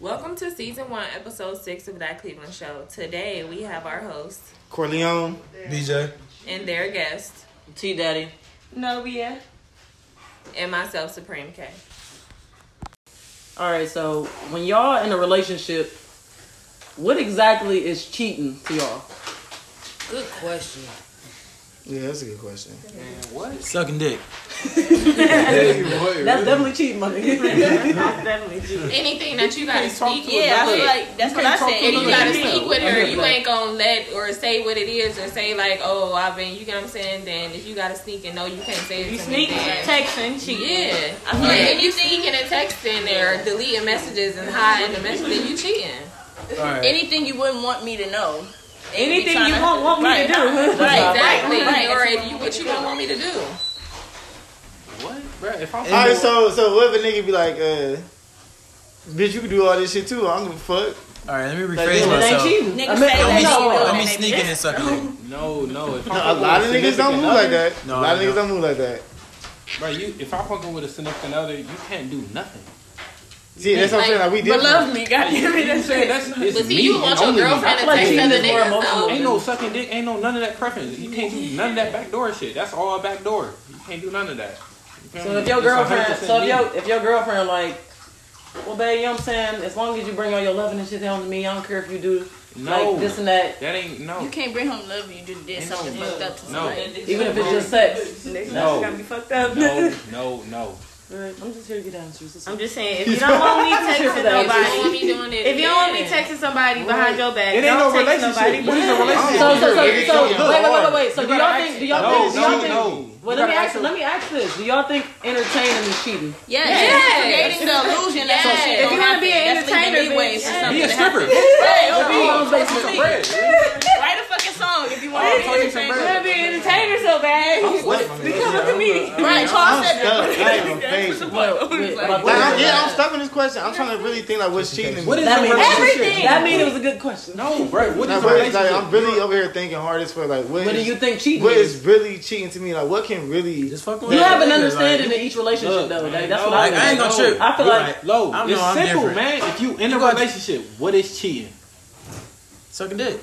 Welcome to season one, episode six of That Cleveland Show. Today we have our host Corleone. DJ, and their guest, T Daddy. Novia. and myself, Supreme K. All right, so when y'all in a relationship, what exactly is cheating to y'all? Good question. Yeah, that's a good question. What? Sucking dick. That's definitely cheating, my nigga. Definitely cheating. Anything that you gotta speak with, Yeah, I feel like that's what I said. if you gotta Anything. speak with her, you ain't gonna let or say what it is or say like, oh, I've been, you get what I'm saying? Then if you gotta sneak and know you can't say it You to me, sneak, texting, cheating. Yeah. I feel yeah. like If you sneaking and texting or deleting messages and hiding the message, then you cheating. Alright. Anything you wouldn't want me to know. Anything you to- won't want me to do. Right, Exactly. right, Or right. if you what you don't want me to do. What, bro? If I'm All right, so so what if a nigga be like, uh, bitch, you can do all this shit too. I don't give a fuck. Alright, let me rephrase it It ain't myself. cheating. Niggas I mean, say Let me, no, let me sneak in and suck a dick. no, no. If No, a lot of niggas don't significant move like that. No, a lot of niggas don't. don't move like that. Bro, you if I'm fucking with a significant other, you can't do nothing. See, that's what I'm saying. Like we But different. love me, goddamn it. That's it. that's it's But see, me you want your only me. girlfriend to like text cheating other is more niggas. emotional. though. Ain't no sucking dick, ain't no none of that preference. You can't do none of that backdoor shit. That's all backdoor. You can't do none of that. You feel So if your girlfriend, so if your if your girlfriend like, well, babe, you know what I'm saying? As long as you bring all your loving and shit down to me, I don't care if you do no, like this and that. that ain't no. You can't bring home love you just did Ain't something no- fucked up to no. somebody. Even if it's just sex. No. gonna be fucked up. No, no, no. Alright, I'm just here to get answers. I'm just saying, if you don't want me texting If don't want nobody, me doing it, if you don't want me texting somebody behind your back, It ain't no relationship. What is a relationship? So, so, so, so, wait, wait, wait, wait, wait. So, do y'all think? Do y'all think? Do y'all no, think? no. Well, let me ask. ask Let me ask this. Do y'all think entertaining is cheating? Yeah, Yes. it's creating the illusion that some Yes. shit If you happen. wanna be an entertainer, leeway bitch, for yeah. something Be a stripper. happen. Right, Be on basic Some bread. Write a fucking song if you want to be Talking some entertained. bread. be an entertainer so bad. Become Look at me. Right, so I I'm said that. I ain't gonna face it. Well, about Like, I'm, that. yeah, I'm stuck in this question. I'm trying to really think like what's cheating. What is That a? Everything. That means it was a good question. No, bro. What Nah, is a but it's relationship? I'm really over here thinking hardest for like what What do you think cheating what is? is really cheating to me? Like what can really Just fucking with You have an understanding like, in each relationship, though. that's what I, Like, ain't gonna No. trip. I feel like- Low, I don't it's simple, man. If you in a relationship, what is cheating? Sucking dick.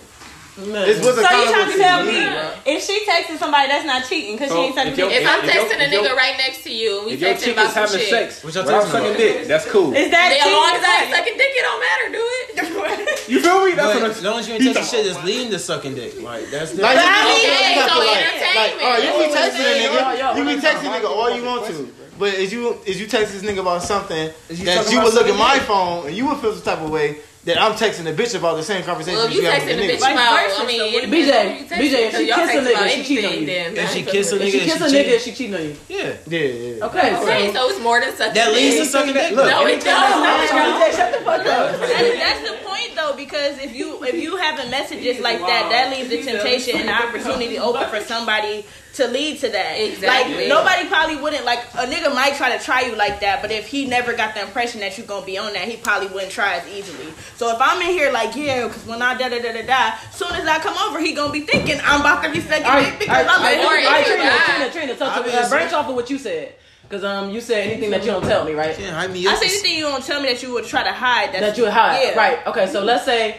Man. It's what's So you trying to tell me you. if she texting somebody that's not cheating because So, she ain't sucking if dick? If I'm If texting a if your- nigga right next to you and we If texting chick about is some having shit, sex What y'all talking sucking about? dick, that's cool. Is that as long as I cheating? ain't sucking dick, it don't matter, do it. You feel me? That's But what as I'm long as you ain't touching shit that's leading to sucking dick, like that's Like, different. you I mean, you okay, have to, so like, like, all right, you be That's what texting a I'm saying. nigga, Yo, yo, you be hold texting a nigga all you want to. But is you is you text this nigga about something you that you about would look at my phone and you would feel some type of way that I'm texting a bitch about the same conversation Well, if you you have texting with a the bitch nigga. about, versa, I mean, so it what- depends BJ, on who you texting, BJ, if she y'all kiss a nigga, she cheat on you. then If she ain't kiss a fucking she nigga, kiss a she nigga, cheating. she cheating on you. Yeah. Yeah, yeah. Okay, so Okay, so it's more than sucking That leads to dick. sucking dick. Look, No, it don't. shut the fuck up. That's, that's the point though, because if you if you having messages like that, that leaves the temptation and the opportunity open for somebody to lead to that. Exactly. Like nobody probably wouldn't like a nigga might try to try you like that, but if he never got the impression that you're gonna be on that, he probably wouldn't try as easily. So if I'm in here like yeah, because when I da da da da da, soon as I come over, he gonna be thinking I'm about to be sucking All right, because all I'm right, in all right, here. all right, Trina, Trina, Trina, talk to. Uh, branch off of what you said, because um, you said anything that you don't tell me, right? Yeah, hype me I up. say anything you don't tell me that you would try to hide. That's, That you would hide, Yeah. right? Okay, so let's say,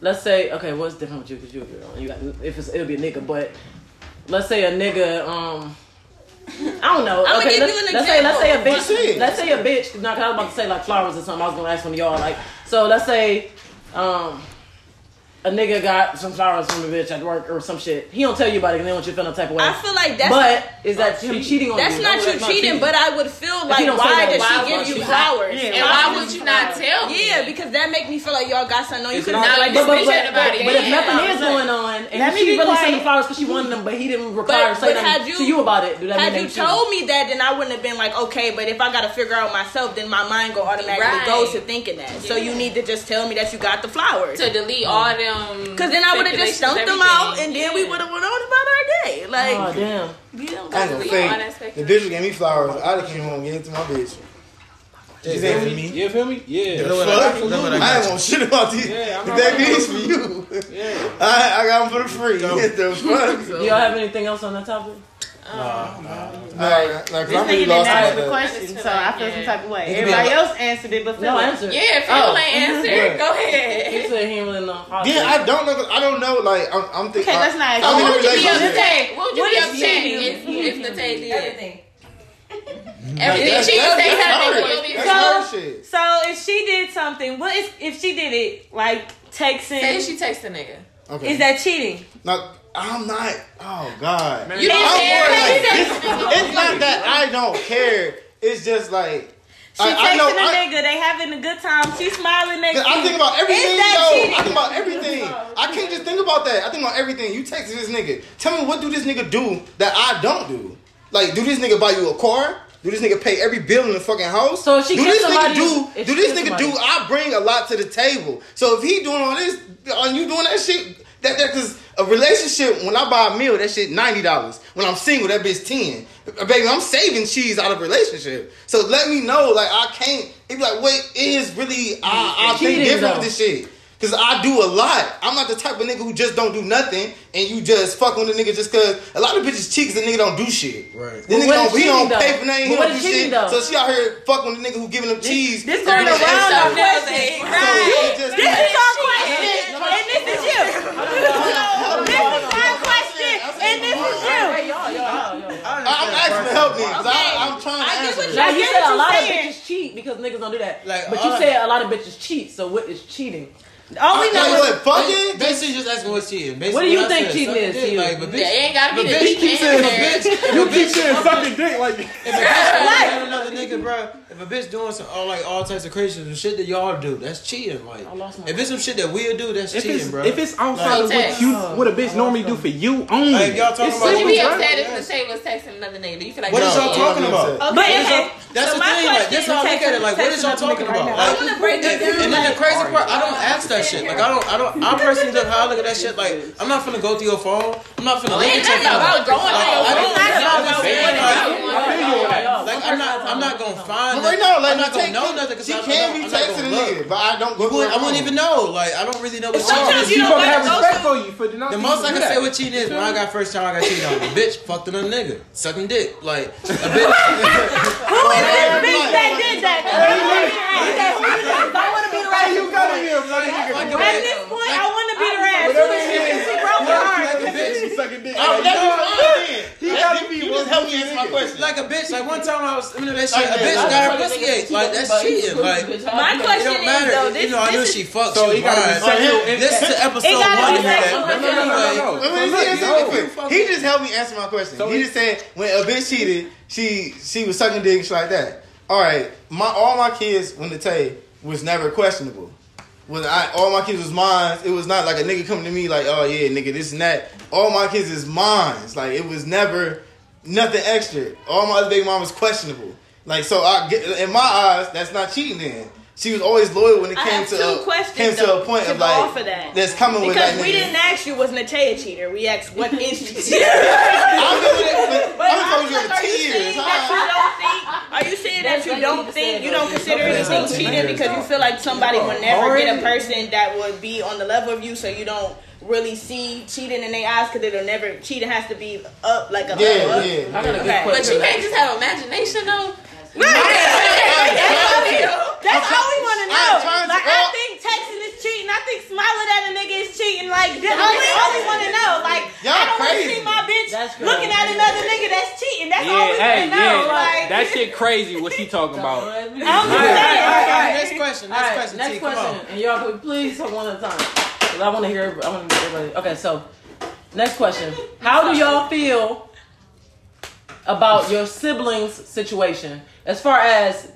let's say, okay, what's different with you? Because you, you got if it's it'll be a nigga, but let's say a nigga, um. I don't know. I'ma okay, let's, you an let's say let's say a example. Just say bitch. Let's say a bitch. No, 'cause I was about to say like flowers or something. I was gonna ask one of y'all. Like, so let's say, um, a nigga got some flowers from a bitch at work or some shit. He don't tell you about it, and they want you to feel no type of way. I feel like that's but is that him cheating on That's you? not No, you cheating, but I would feel like he don't why did why she give you not? flowers? And why would you not tell me? Yeah, because that make me feel like y'all got something on you. It's Cause not- Now, like But, this but, bitch but, about but, it. but if Yeah. nothing is going on and she really quiet. sending flowers because she wanted them, but he didn't require But, to say but nothing you to you about it, do that had you told me that, then I wouldn't have been like, okay. But if I gotta figure out myself, then my mind go automatically goes to thinking that. So you need to just tell me that you got the flowers. to delete all them. Because then I would have just stipulations, stumped them out, everything. and then we would have went on about our day. Like, Oh damn! you don't I got ain't to gonna be all fake. that speculation. The bitch gave me flowers, I'd have came home and gave it to my bitch. Yeah, She feel said, me? You feel me? Yeah. Look what I got. Look what I I ain't want shit about these. Yeah, I'm if that right. bitch for you. Yeah. I, I got them for the free. Go. the fuck? Do y'all have anything else on that topic? Um, Like, like, This I'm nigga really didn't lost ask the that. question, so I feel some type of way. Everybody be- else answered it, but No Philip- answer. yeah, Phil Oh. ain't answered. Right. Go He ahead. said he ain't really know how. Yeah, I don't know. I don't know. Like, I'm, I'm thinking. Okay, let's not ask I'm in you. a What would you be relationship. upset? What would you be is upset cheating? if, if Nate did? Everything. Everything That's- she that's- say that's something, her. you'll be That's upset. her shit. So if she did something, what is if she did it like Say texting? she text a nigga. Okay. Is that cheating? No, I'm not. Oh God. Man, You don't I'm care. more like, it's, text a nigga. it's not that I don't care. It's just like She I, texting I know. a I, nigga, they having a good time. She smiling next I you. think about everything, though. cheating? I think about everything. I can't just think about that. I think about everything. You texted this nigga. Tell me what do this nigga do that I don't do? Like, do this nigga buy you a car? Do this nigga pay every bill in the fucking house? So if she do this somebody- nigga do? Do this nigga somebody- do? I bring a lot to the table. So if he doing all this, are you doing that shit? That that because a relationship when I buy a meal, that shit ninety dollars. When I'm single, that bitch ten. Uh, Baby, I'm saving cheese out of relationship. So let me know, like I can't. It be like, wait, it is really I, I think different though. with this shit. Cause I do a lot. I'm not the type of nigga who just don't do nothing and you just fuck with the nigga just cause a lot of bitches cheat cause the nigga don't do shit. Right. The But nigga what don't, he don't cheating, pay for nothing, he But what don't do shit. though? So she out here fucking with the nigga who giving them cheese. This and going around extra. our question. Right. it just- This is our question, and this is you. This is our question, and this is you. I'm asking to help me. 'cause Okay. I, I'm trying to get answer. what it. you- Now you said a lot of bitches cheat because niggas don't do that. Like, but you I- said a lot of bitches cheat. So what is cheating? All we know Like is what? Fucking? Basically, just asking what's cheating. Basically, What do you I think cheating is to dick, you? Like, but bitch, Yeah, ain't gotta be the bitch deep keep saying, a bitch, You keep saying sucking dick like if a bitch fucking another nigga, bro, if a bitch doing some all like all types of crazy some shit that y'all do, that's cheating. Like, I lost my if it's some shit that we'll do, that's if cheating, bro. if it's outside of what you oh, what a bitch normally do for you only. Like, y'all talking about- Would you be upset right? if Lachey was texting another nigga? You feel like what is y'all talking about? Okay, What is okay. y'all- That's the thing. Like, question that's how I look at it. Like, what is y'all talking about? right now. Like, I wanna break and, that down. and then the crazy part, I don't ask that shit. Like, I don't, I don't, I personally look how I look at that shit. Like, I'm not finna go through your phone. I'm not finna oh, look Ain't at your about phone. going Like, through your I phone. I'm about going through your phone. Like I'm not, I'm not gonna find. But right now, like, I'm not gonna know nothing because She I, can be texting a nigga, but I don't go wouldn't- I wouldn't even know. Like I don't really know what's Sometimes wrong. you She don't supposed to have respect for you for not The most I can say what cheating is when I got first time I got cheated on. A bitch fucked another nigga, sucking dick. Like a bitch. Who is this bitch that did that? You gotta be a. Like At bitch. this point, I want to be the ass. Whatever it is she? broke my heart. Like a bitch, you sucking dick. Oh, Like, that's you know- fine then. He gotta be You just help me answer my question. Like a bitch. Like one time I was into that shit. A bitch got her pussy ate. Like that's cheating. Like My question is though, this, You know I knew this she is, fucked. So she he gotta be was sexual. fine. Episode one of that. this. He just helped me answer my question. He he- just said when a bitch cheated, she she was sucking dick shit like that. All right, my all my kids when the tay was never questionable. When I all my kids was mine, it was not like a nigga coming to me like, oh yeah, nigga, this and that. All my kids is mine. Like it was never nothing extra. All my other baby mom was questionable. Like so, I get in my eyes, that's not cheating. Then she was always loyal when it I came to a, questions came to a point to of like off of that. that's coming with Because we nigga. didn't ask you was Natea a cheater. We asked what is she cheating. I'm doing it, but But I'm told you like, in are you tears. saying that you don't think? Are you saying that you don't think you don't consider anything cheating because you feel like somebody will never get a person that would be on the level of you, so you don't really see cheating in their eyes because it'll never cheating has to be up like a Yeah, level up. yeah. I got a good Okay. But you can't just have imagination though. That's all we want to I'm know. to- Like I think texting is cheating. I think smiling at a nigga is cheating. Like that's all we, all we want to know. Like Y'all I don't want to crazy. see my bitch looking at another nigga that's cheating. That's all we hey, want to know. yeah. Like That shit crazy. What she talking about? I'm just All right, all right, saying. all right, all right. Next question. Next right, question. next T, question, and y'all could please talk one at a time. 'Cause I want to hear. I want to hear everybody. Okay, so next question: How do y'all feel about your siblings' situation as far as,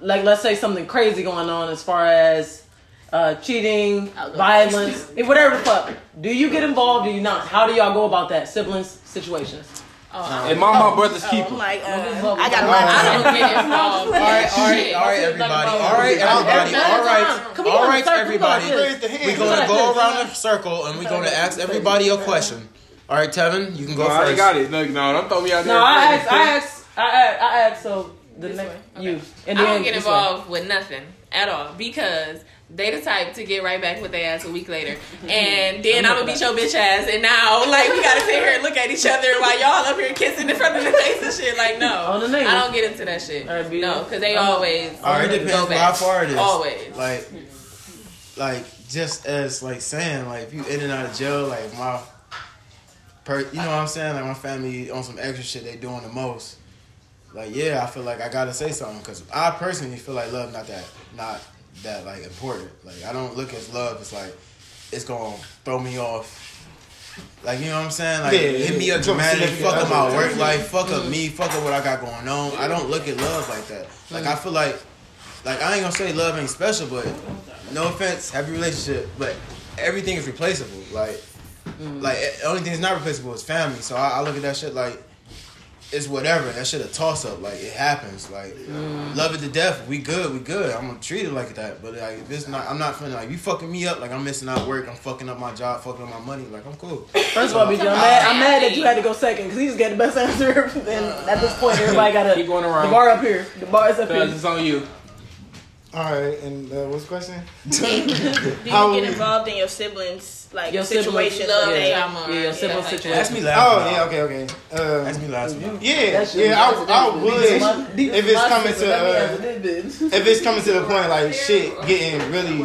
like, let's say something crazy going on as far as uh, cheating, violence, whatever the fuck? Do you get involved? Do you not? How do y'all go about that siblings situations? And my my brother's Oh, keeper. I'm like, uh, I got a that. lot I don't get involved. All right, all right, all right, everybody. All right, everybody. All right, all right, everybody. come on, Raise the hand. We're gonna go this. around the circle and we're gonna ask everybody a question. All right, Tevin, you can go No, I ain't got it. No, no, don't throw me out there. No, I asked. I asked. I asked. I asked. So the next you and I don't get this way. involved with nothing. at all because they the type to get right back with their ass a week later, and then I'm gonna beat your bitch ass, and now like we gotta sit here and look at each other while y'all up here kissing in front of the face and shit. Like no, On the nigga. I don't get into that shit. All right, No, because they I'm- always All right, it go depends back. how far it is. Always. Like, like just as like saying like if you in and out of jail, like my, per, you know what I'm saying? Like my family on some extra shit they doing the most. Like yeah, I feel like I gotta say something because I personally feel like love not that not that like important. Like I don't look at love as like it's gonna throw me off. Like you know what I'm saying? Like Yeah, hit me up dramatic, fuck up my work life, fuck up me, fuck up what I got going on. I don't look at love like that. Like I feel like like I ain't gonna say love ain't special, but no offense, happy relationship, but everything is replaceable. Like, Mm. like the only thing that's not replaceable is family. So I, I look at that shit like it's whatever. That shit a toss up. Like it happens. Like mm. love it to death. We good. We good. I'm gonna treat it like that. But like if it's not, I'm not feeling like you fucking me up. Like I'm missing out work. I'm fucking up my job. Fucking up my money. Like I'm cool. First of all, BJ, I'm mad. I'm mad that you had to go second because he just got the best answer. And at this point, everybody got to Keep going around. The bar up here. The bar is up Cuz here. it's on you. All right, and uh, what's the question? Do you How get we- involved in your siblings like Your siblings' situations? love where they- and drama. Yeah, your stuff sibling like situation. that. Ask me last. Oh one. yeah, okay, okay. Um, Ask me last. one. yeah, That's yeah, I, resident I would. These my- these if it's coming sister, to, let me uh, answer if it's coming to the point like shit getting really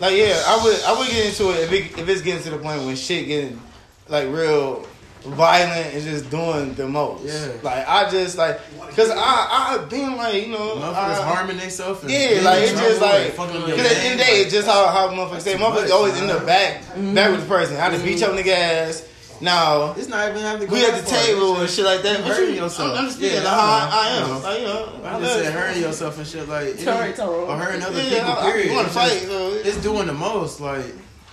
like yeah, I would I would get into it if it, if it's getting to the point when shit getting like real violent and just doing the most. Yeah. Like I just like because I I've been like you know Motherfuckers I- harming themselves. and Yeah, like in it's just like fucking because your at the end of the day, it's just how how motherfuckers say. too Motherfuckers much, always in man. the back back with the person. I had to beat your mm-hmm. nigga ass. Now It's not even having to go we at the table and shit like that. But hurting you, yourself. I'm, I'm speaking Yeah, of how I, I I am. Like, you know, I just said hurting yourself and shit like Sorry, it- Toro. or hurting other Yeah, people. I- I- Period. you wanna fight, just- so it- it's doing the most. Like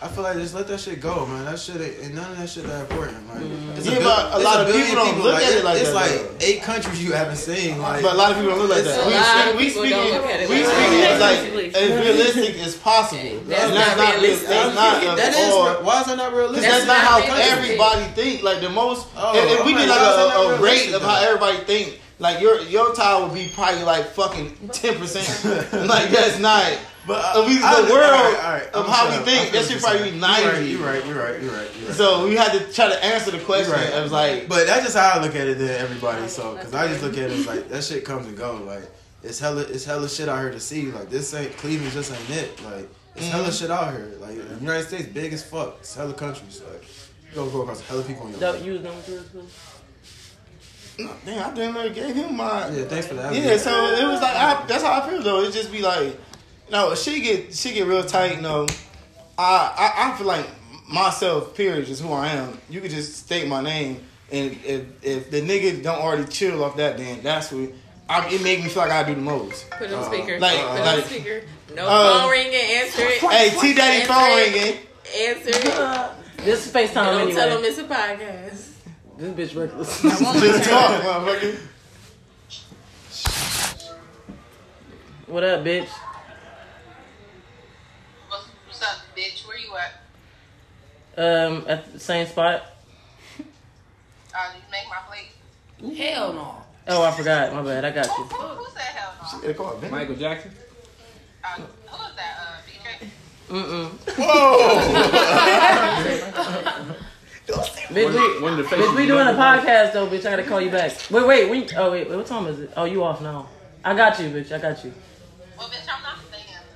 I feel like just let that shit go, man. That shit ain't and none of that shit that important. Like mm. it's Yeah, bil- but a it's lot of billion people don't look at it like it's that, like though. eight countries you haven't seen. Like But a lot of people don't look like that. We a speak, we speaking, don't look at it we like speaking that. as like as realistic as possible. That's And not real- realistic. That's not that at is why is that not realistic? Because that's, That's not not how realistic. everybody think. Like the most, Oh, if, if we did like, like why is that a, a rate of how everybody think, like your your tile would be probably like fucking ten percent. like that's not. But Of we- the I- world alright, alright, of I'm how we up. think, I that feel shit what probably be 90. You're right. You're right. You're right. You're right. So we had to try to answer the question. Right. It was like, But that's just how I look at it. To everybody, so because I just look at it as like that shit comes and go. Like it's hella, it's hella shit out here to see. Like this ain't Cleveland, just ain't it. Like it's Mm-hmm. hella shit out here. Like the United States, big as fuck. It's hella countries. Like you gonna go across hella people in your Don't life. use number two, please. damn, I didn't know gave him my. Yeah, thanks for that. Yeah, so it was like I, that's how I feel though. It just be like, no, she get she get real tight. You know, I, I I feel like myself. Period, just who I am. You could just state my name, and if if the nigga don't already chill off that, then that's what I, it make me feel like I do the most. Put it on speaker. Like- Put it on like- speaker. No Uh, phone ringing. Answer it. Hey, T Daddy phone it. ringing. Answer it. This is FaceTime Don't tell them it's a podcast. This bitch reckless. Just talk, motherfucker. what up, bitch? What's, what's up, bitch? Where you at? Um, at the same spot. Uh, you make my plate. Hell no. Oh, I forgot. My bad. I got Who, you. who, who's that hell no? They call it Vinny. Michael Jackson. Uh, who is that? Uh, BJ? Mm-mm. Whoa! Bitch, we, One the bitch, we doing a podcast though, bitch. I gotta call you back. Wait, wait, we. Oh wait, wait, what time is it? Oh, you off now? I got you, bitch. I got you. Well, bitch, I'm not saying.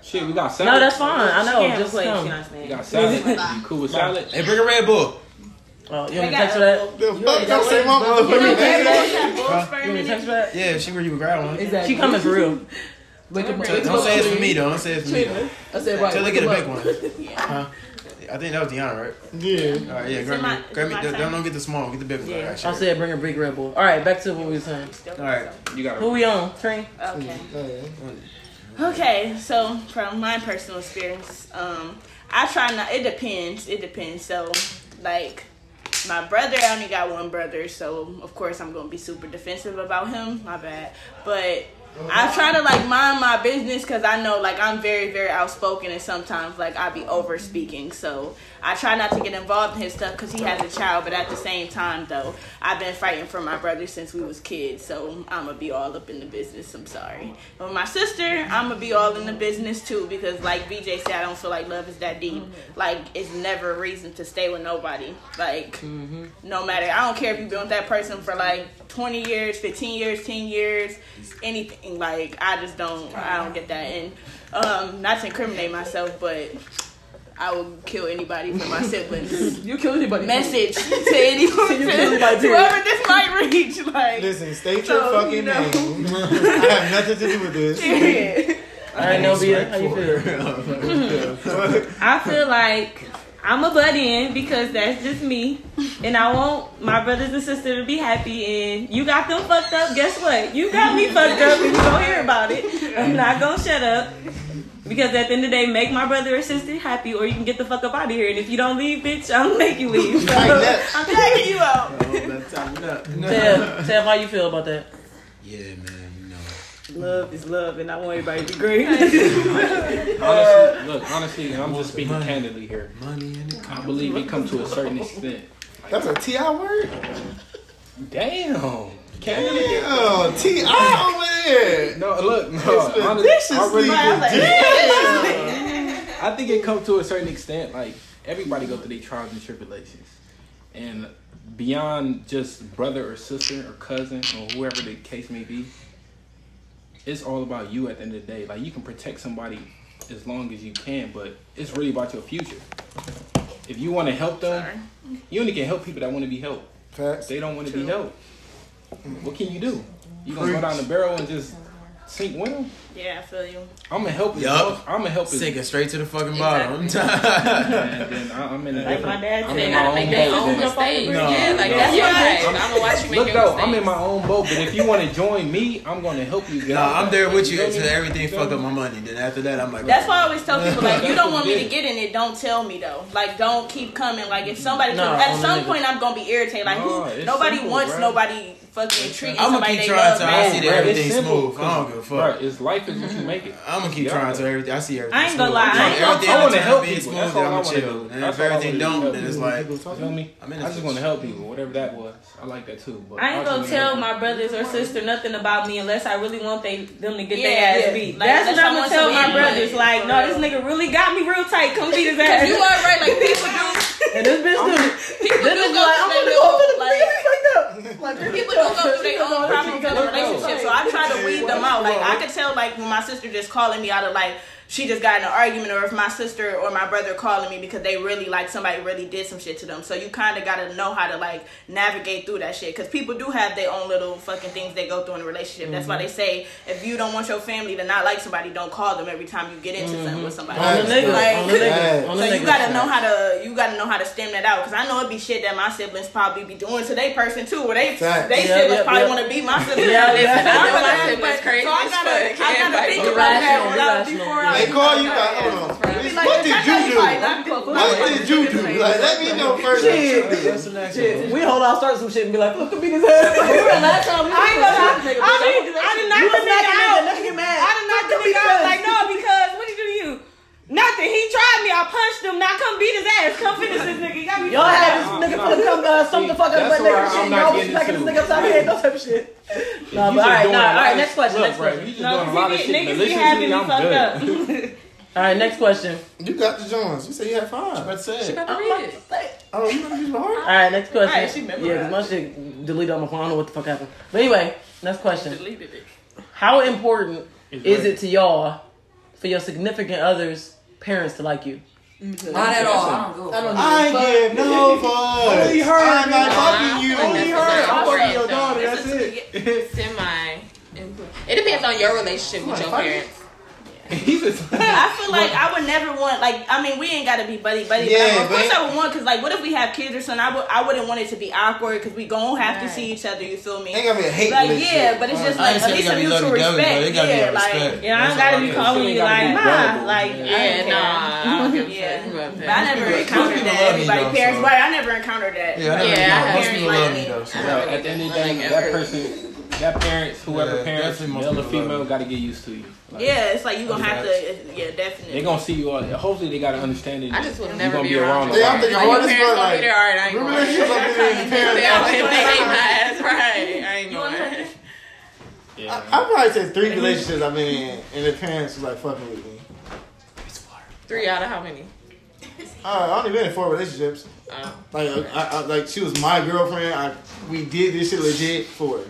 Shit, we got salad. No, that's fine. I know. Just play. come. She not We saying. got salad. you cool with salad? Hey, bring a Red Bull. Oh, you want me to text for that? The fuck don't say my motherfucking You name. want You want me to text for that? Yeah, she where you grab one. Exactly. She coming for real. But Don't say it's for me though. Don't say it's for me. Though. I said right. Till they get a come big up. one. Huh? I think that was Deanna, right? Yeah. All right, yeah. Is Grab it me, grab me. Don't, don't get the small one. Get the big one. Yeah. All right, I shit. said bring a big Red Bull. All right, back to what we were saying. All right. You got Who we on? Cream. Okay. Okay, so from my personal experience, um, I try not. It depends. It depends. So, like, my brother, I only got one brother, so of course I'm gonna be super defensive about him. My bad. But I try to like mind my business because I know like I'm very very outspoken and sometimes like I be over speaking. So I try not to get involved in his stuff because he has a child. But at the same time though, I've been fighting for my brother since we was kids. So I'm gonna be all up in the business. I'm sorry. But my sister, I'm gonna be all in the business too because like VJ said, I don't feel like love is that deep. Like it's never a reason to stay with nobody. Like no matter. I don't care if you've been with that person for like 20 years, 15 years, 10 years, anything. Like I just don't. I don't get that. And um, not to incriminate myself, but I would kill anybody for my siblings. You kill anybody. Message to anyone, You to kill anybody, whoever this might reach. Like, Listen, state So, your fucking you know. name. I have nothing to do with this. period. All right, Novia, how you feel? I feel like I'm a butt in because that's just me, and I want my brothers and sisters to be happy. And you got them fucked up. Guess what? You got me fucked up, and you gonna hear about it. I'm not gonna shut up because at the end of the day, make my brother or sister happy, or you can get the fuck up out of here. And if you don't leave, bitch, I'll make you leave. So, I'm tagging you out. Tab, Tab, how you feel about that? Yeah, man, you know. love is love, and I want everybody to be great. Honestly, look, honestly, and I'm just speaking candidly here. Money in the I believe it comes to a certain extent. That's a T.I. word? Damn. Candidly. Damn, T.I. over there. No, look, no. Honestly, I, really, I think it comes to a certain extent. Like everybody go through their trials and tribulations, and beyond just brother or sister or cousin or whoever the case may be, it's all about you at the end of the day. Like you can protect somebody as long as you can, but it's really about your future. If you want to help them, you only can help people that want to be helped. Facts. they don't want to be helped, what can you do? You gonna go down the barrel and just sink with them? Yeah, I feel you. I'm gonna help. Yup. I'm gonna help. as- it straight to the fucking bottom. and then I- I'm in a Like different. my dad I'm said, They in gotta my make own their boat. own then. mistakes. No, yeah, like no. that's your life. I'm gonna watch you make Look your though, mistakes. I'm in my own boat, but if you want to join me, I'm gonna help you. Get Nah, out I'm there with you feel me? until everything Feel fuck me? up my money. Then after that, I'm like, That's why I always tell people like, you don't want me to get in it. Don't tell me though. Like, don't keep coming. Like, if somebody, No, at on the some nigga. point, I'm gonna be irritated. Like, No, who? it's Nobody simple, wants bruh. nobody fucking treating I'ma somebody keep they trying love till I see that Bruh, it's everything's smooth. I don't give a fuck. Bruh, it's life is what you mm-hmm. make it. I'm gonna keep Yeah. trying till everything. I see everything. I ain't gonna smooth. lie, I I'm ain't trying- I everything wanna ends help up being people. smooth, That's all I I'm wanna chill. do. And That's if all I everything wanna do. don't, then it's like, feel me? I'm in I just want to help people, whatever that was. I like that too. But I ain't gonna tell my brothers or sister nothing about me unless I really want they them to get their ass beat. That's what I I'm gonna tell my brothers. Like, no, this nigga really got me real tight. Come beat his ass. You are right. Like people do. And this bitch do. People This do go like, I'm gonna their go to the like. Like, People don't go through their own problems in a relationship, so I try to weed them out. Like I could tell, like when my sister just calling me out of like she just got in an argument, or if my sister or my brother calling me because they really like somebody really did some shit to them. So you kind of gotta know how to like navigate through that shit because people do have their own little fucking things they go through in a relationship. That's why mm-hmm. they say if you don't want your family to not like somebody, don't call them every time you get into something mm-hmm. with somebody. Like- So you gotta know how to you gotta know how to stem that out because I know it'd be shit that my siblings probably be doing to their person too. Where they Fact. they Yeah, siblings yeah, probably yeah. want to beat my siblings. Yeah, yeah. I'm know gonna my have- siblings but- crazy So I gotta. I gotta think about that rational, without irrational. before I. They call you like, hold on. Like, What did you do? probably not gonna fuck What did you do? Like, let me know first. Shit. That's the next one. We hold on, start some shit and be like, look, come beat his ass. Last time I ain't gonna lie. I did, I did You knock the nigga out. nigga, nigga get mad. I did knock the nigga out. Like, no, because what did he do to you? Nothing. He tried me. I punched him. Now come beat his ass. Come finish this nigga. You got me. Y'all had this nigga nah. finna come uh, stomp the fuck up of that nigga. Shit, y'all was getting smacking this into. nigga upside the head, no type of shit. If Nah, but alright, doing nah, alright, next question, Look, next bro, question. you just No, doing a lot of niggas be having me I'm fucked good. up. All right, next question. You got the Jones. You said you had five. That's it. Oh, you gonna use my heart? All right, next question. Alright, she yeah, because my shit deleted on my phone. I don't know what the fuck happened. But anyway, next question. Deleted it. How important It's is it to y'all for your significant other's parents to like you? Mm-hmm. Not at all. I don't go. I give no fuck. Only her, I'm not man. fucking you. Only her. I'm Important, fucking your daughter. That's it. Semi. It depends on your relationship with your parents. He's just. I feel like I would never want like I mean we ain't gotta be buddy buddy. Yeah, but of course but- I would want because like what if we have kids or something? I would I wouldn't want it to be awkward because we gonna have to see each other. You feel me? Ain't gonna be a hate Like relationship. yeah, but it's just like at least a mutual respect. they Yeah, respect. like Yeah, I don't That's gotta be calling you like, be ma. Like, Yeah, I don't nah, care. I don't give a Yeah. But I never encountered that. love Everybody parents, so- right? I never encountered that. Yeah, I never Yeah, know. Most people love me me. though. So. At the end of the day, that ever. person, that parents, whoever Yeah, parents, male or female, got to get used to you. Like, Yeah, it's like you gonna have to. Yeah, definitely. They gonna see you all. Hopefully, they got to understand it. I just would never gonna be be around. around. Yeah, I'm thinking Like, hard your as parents gonna be like, there, all right, I ain't going. Relationship like this, If they parents. if they hate my ass, right? I ain't going. Yeah, I, I probably said three relationships I've been in, and the parents was like fucking with me. Three out of how many? Uh, I, I only been in four relationships. Oh. Like, I, I, like she was my girlfriend. I we did this shit legit for her.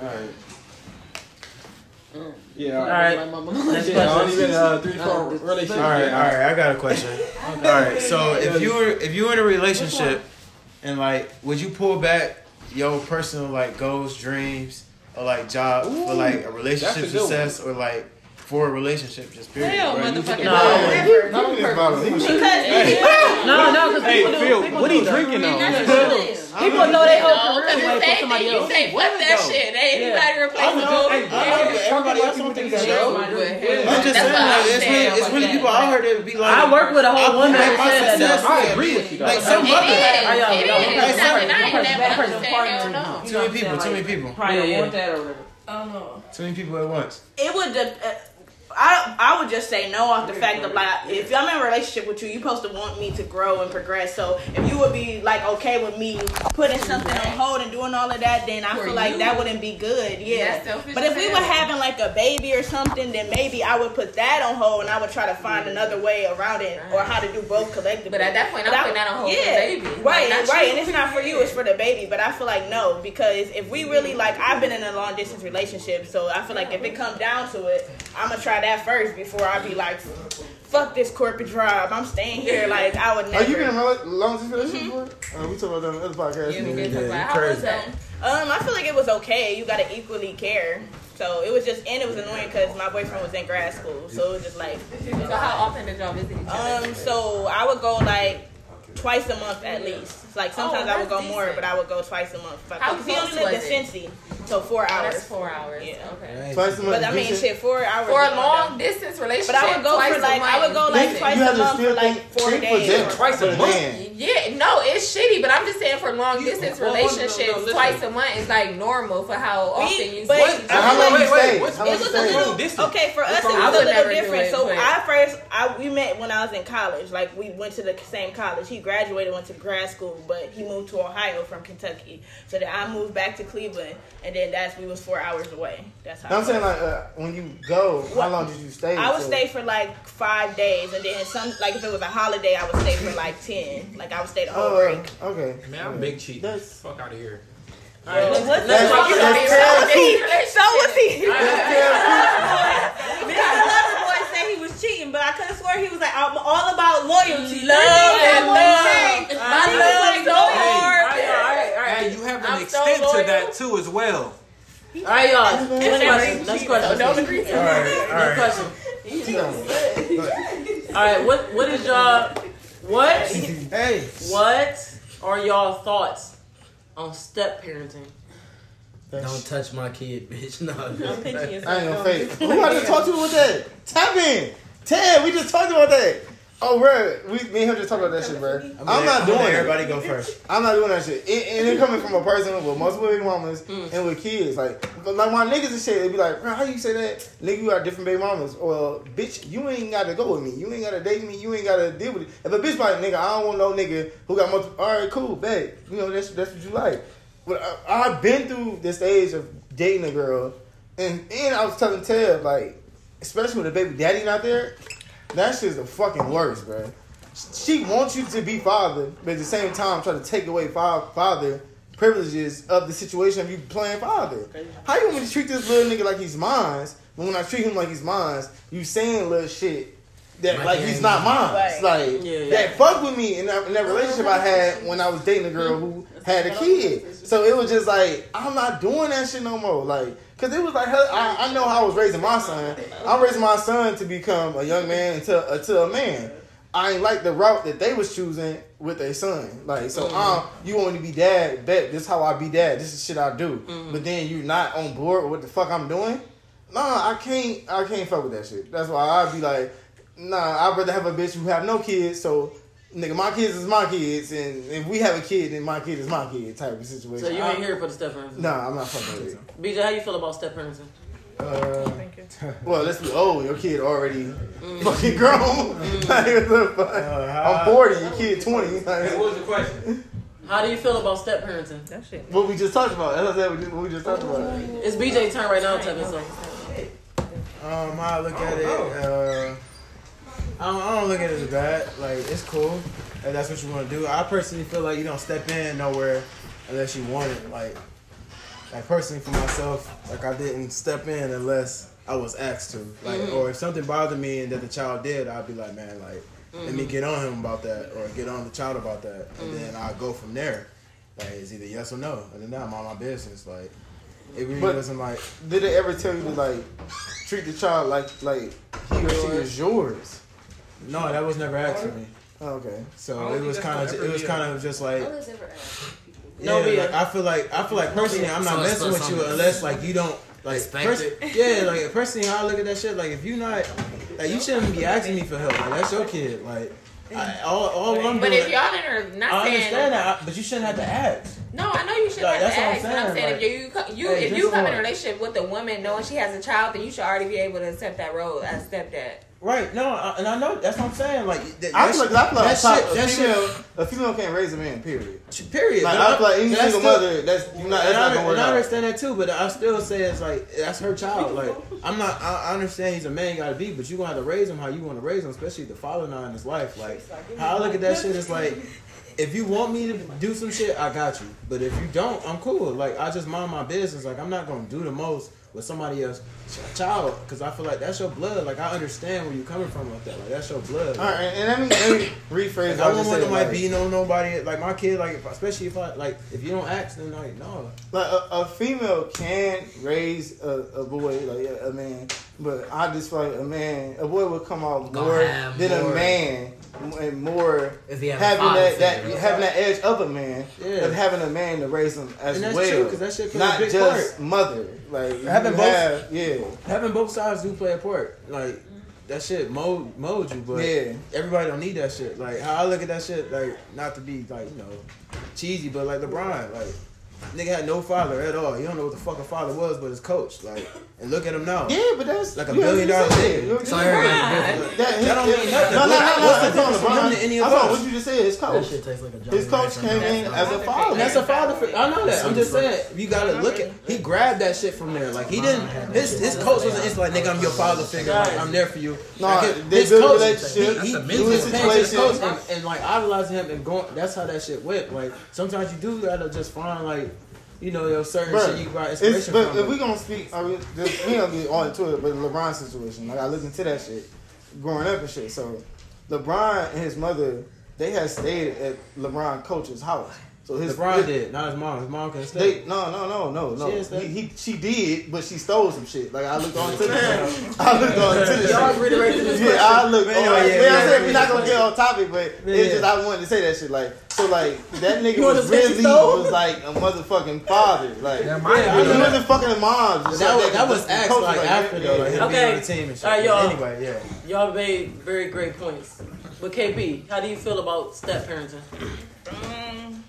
All right. yeah. All right. Next Yeah, I only question. been uh, three, four relationships. All right, all right. I got a question. All right, so if you were if you were in a relationship and like, would you pull back your personal like goals, dreams, or like job for like a relationship a good one. success, or like for a relationship just period? Hell, Bro, you motherfucking took No. no. Not even about it. He was Because No, no, because Hey, people do. Phil, people what are you drinking though? People know they whole No, career because away it's from somebody thing. You else. say fuck that shit. Ain't anybody replace was no. just- hey, Everybody else want things that True, go. I'm just that's saying, what like, I'm it's really, saying. it's really people out here that be like, I work with a whole woman make that said that. I agree with you though. Like some is. mother. It I know, is. no, It's like, not some- denying that, but I'm person saying. Too many people. Too many people. Probably don't want that or whatever. I don't know. Too many people at once. It would. de- Uh, I I would just say no off the fact of like if I'm in a relationship with you, you're supposed to want me to grow and progress. So if you would be like okay with me putting something on hold and doing all of that, then I For feel like you. that wouldn't be good. Yeah. But if we were having like a baby or something, then maybe I would put that on hold and I would try to find another way around it or how to do both collectively. But at that point, I'm putting that on hold for yeah, the baby. Right, and right, you. and it's not for you; it's for the baby. But I feel like no, because if we really like, I've been in a long distance relationship, so I feel like if it comes down to it, I'm gonna try that first before I'd be like, fuck this corporate job. I'm staying here. Like I would never. Are never. you been in a long distance relationship before? Uh, we talked about that on the other podcast. Yeah, we did talk about you how was crazy. that? Um, I feel like it was okay. You gotta equally care. So it was just, and it was annoying because my boyfriend was in grad school, so it was just like, So how often did y'all visit each other? um, so I would go like twice a month at least. Like oh, sometimes Oh, I would go that's more, but I would go twice a month. If I How could. 'Cause he close only lived in it? Cincy, so four hours. that's four hours. Yeah. Okay. Twice a month. But I mean, decent. shit, four hours. For a long that- distance relationship, But I would go twice for like I would go like decent. twice a month for like four days. for or- Twice a month? Yeah, no, it's shitty, but I'm just saying for long distance well, well, no, no, relationships, twice a month is like normal for how often you but- see. How long Wait, you wait, stay? what's- How It long you was a little Distance. okay for us. It was a little I would never different. So I first, I we met when I was in college. Like we went to the same college. He graduated, went to grad school, but he moved to Ohio from Kentucky. So then I moved back to Cleveland, and then that's we was four hours away. That's how. I'm it saying like uh, when you go, how What? long did you stay? I would So- stay for like five days, and then some like if it was a holiday, I would stay for like ten. Like I would stay the whole Oh, break. okay. Man, I'm big cheat. That's- Fuck out of here. So was he. Because Lover Boy said he was cheating, but I could have swore he was like, I'm all about loyalty. Mm-hmm. Love and love. My My love is so hard. Hey, you have an I'm so extent to that too as well. All right, y'all. Next question. Next So question. don't agree to All right, all Next right. question. All right. What What is y'all What Hey, What are y'all thoughts on step parenting? Don't touch my kid, bitch. No. I ain't gonna fake. Who I just talked to with that? Tap in. Ted, we just talked about that. Oh, bro, we me and him just talked about that shit, bro. I'm, not doing it. Everybody go first. I'm not doing that shit. And, and it coming from a person with multiple baby mamas mm. and with kids. Like, like my niggas and shit, they be like, bro, how you say that? Nigga, you got different baby mamas. Or, bitch, you ain't gotta go with me. You ain't gotta date me. You ain't gotta deal with it. If a bitch like, nigga, I don't want no nigga who got multiple. All right, cool, babe. You know, that's, that's what you like. But I, I've been through the stage of dating a girl. And, and I was telling Ted, like, especially with a baby daddy not there, that shit's the fucking worst, bro she wants you to be father, but at the same time try to take away father privileges of the situation of you playing father. How you want me to treat this little nigga like he's mine, but when I treat him like he's mine, you saying little shit that Like like he's not mine. Right. Like Yeah, yeah. that fuck with me in that, in that relationship I had when I was dating a girl who had a kid. So it was just like I'm not doing that shit no more. Like. Cause it was like I, I know how I was raising my son. I'm raising my son to become a young man to, uh, to a man. I ain't like the route that they was choosing with their son. Like, so um, you want to be dad? Bet this is how I be dad. This is shit I do. But then you're not on board with what the fuck I'm doing. Nah, I can't. I can't fuck with that shit. That's why I'd be like, nah. I'd rather have a bitch who have no kids. So nigga, my kids is my kids, and if we have a kid, then my kid is my kid type of situation. So you I- ain't here for the step parenting? Nah, I'm not fucking with it. BJ, how you feel about step parenting? Uh, well, let's be old. Your kid already fucking grown. like, what the? I'm 40. Your kid 20. Like, What was the question? How do you feel about step parenting? That shit. what we just talked about. That's what we just- what we just talked about. It's BJ turn right now, Tevin. So Um, I look at it. Uh, I don't, I don't look at it as bad. Like it's cool if that's what you want to do. I personally feel like you don't step in nowhere unless you want it. Like, like personally for myself, like I didn't step in unless I was asked to. Like, mm. or if something bothered me and that the child did, I'd be like, man, like let me mm-hmm. get on him about that, or get on the child about that, and mm. then I go from there. Like it's either yes or no, and then I'm on my business. Like it really But- wasn't like. Did they ever tell you to like treat the child like like he or she is yours? No, that was never asked for me. Oh, okay. So it was kind of ever it was kind of just like yeah, No, like, yeah. I feel like I feel like personally I'm not So it's messing with you unless like you don't like pers- yeah like personally how I look at that shit like if you not like you shouldn't be asking me for help like that's your kid like I, all all I'm But doing if y'all are not I saying understand that but you shouldn't have to ask No, I know you should Like, have that's to what I'm ask, but I'm saying, saying like, if you you hey, if you is come in a relationship with a woman knowing she has a child, then you should already be able to accept that role as stepdad. Right no I, and I know that's what I'm saying like that, I that feel like, I feel like that a, shit a that female, shit a female can't raise a man. Period. period Like But I feel like any single still- mother, that's you not that's and not I, gonna work and I understand that too, but I still say it's like that's her child. Like I'm not. I, I understand he's a man, you got to be, but you gonna have to raise him how you want to raise him, especially the father now in his life. Like how I look at that shit is like, if you want me to do some shit, I got you. But if you don't, I'm cool. Like I just mind my business. Like I'm not gonna do the most with somebody else child because I feel like that's your blood. Like I understand where you're coming from with that. Like that's your blood. All right, and let me, let me rephrase. Like, I I don't just want said, nobody like- beating on nobody. Like my kid, like if, especially if I like if you don't ask, then like no. Like a, a female can raise a, a boy like a, a man, but I just feel like a man, a boy would come out Gonna more than more- a man, and more If he have having that, that having that edge of a man, Yeah. of having a man to raise him as And that's well. true, that shit not big just part. mother. Like Having both- have, yeah, having both sides do play a part. Like that shit mold mold you, but Yeah. everybody don't need that shit. Like how I look at that shit, like not to be like you know cheesy, but like LeBron, like nigga had no father at all. He don't know what the fuck a father was, but his coach. Like and look at him now. yeah, but that's Like a you billion just dollar said. nigga. You- So you- everybody Right. different. That, That don't mean nothing. No, no, no, no. What's the That's on difference from him LeBron. to any I of thought us? what you just said. His That coach. shit tastes like a Johnny His coach came in as a father. And that's a father. For, I know that. I'm just saying. You gotta look at. He grabbed that shit from there. Like he didn't. His his coach wasn't. It's like nigga, I'm your father figure. Like I'm there for you. Nah, Like, his- they his built coach, relationship. He, he, That's a he was paying his coach and, and like idolizing him and going. That's how that shit went. Like sometimes you do gotta just find like, you know, your certain Bruh, shit you got inspiration but from. if we gonna speak, I mean, just, we gonna get all into it. But the LeBron situation, like I looked into that shit, growing up and shit. So LeBron and his mother, they had stayed at LeBron coach's house. So his LeBron his- did, not his mom. His mom couldn't stay. They no no no no no. She He, he she did, but she stole some shit. Like I looked on to the I looked on to the Y'all shit. reiterate this Yeah, I looked. Man, on, anyway, yeah, yeah, yeah, I said yeah, we're not gonna get on topic, but it's Yeah. just I wanted to say that shit. Like so, like that nigga was say she really stole? was like a motherfucking father. Like Yeah, mine yeah, he wasn't fucking a mom. Just That like was, that was The asked coach like after though, like him yeah. Okay. on the team and shit. Alright, y'all. Anyway, yeah. y'all made very great points. But KP, how do you feel about step parenting? Um,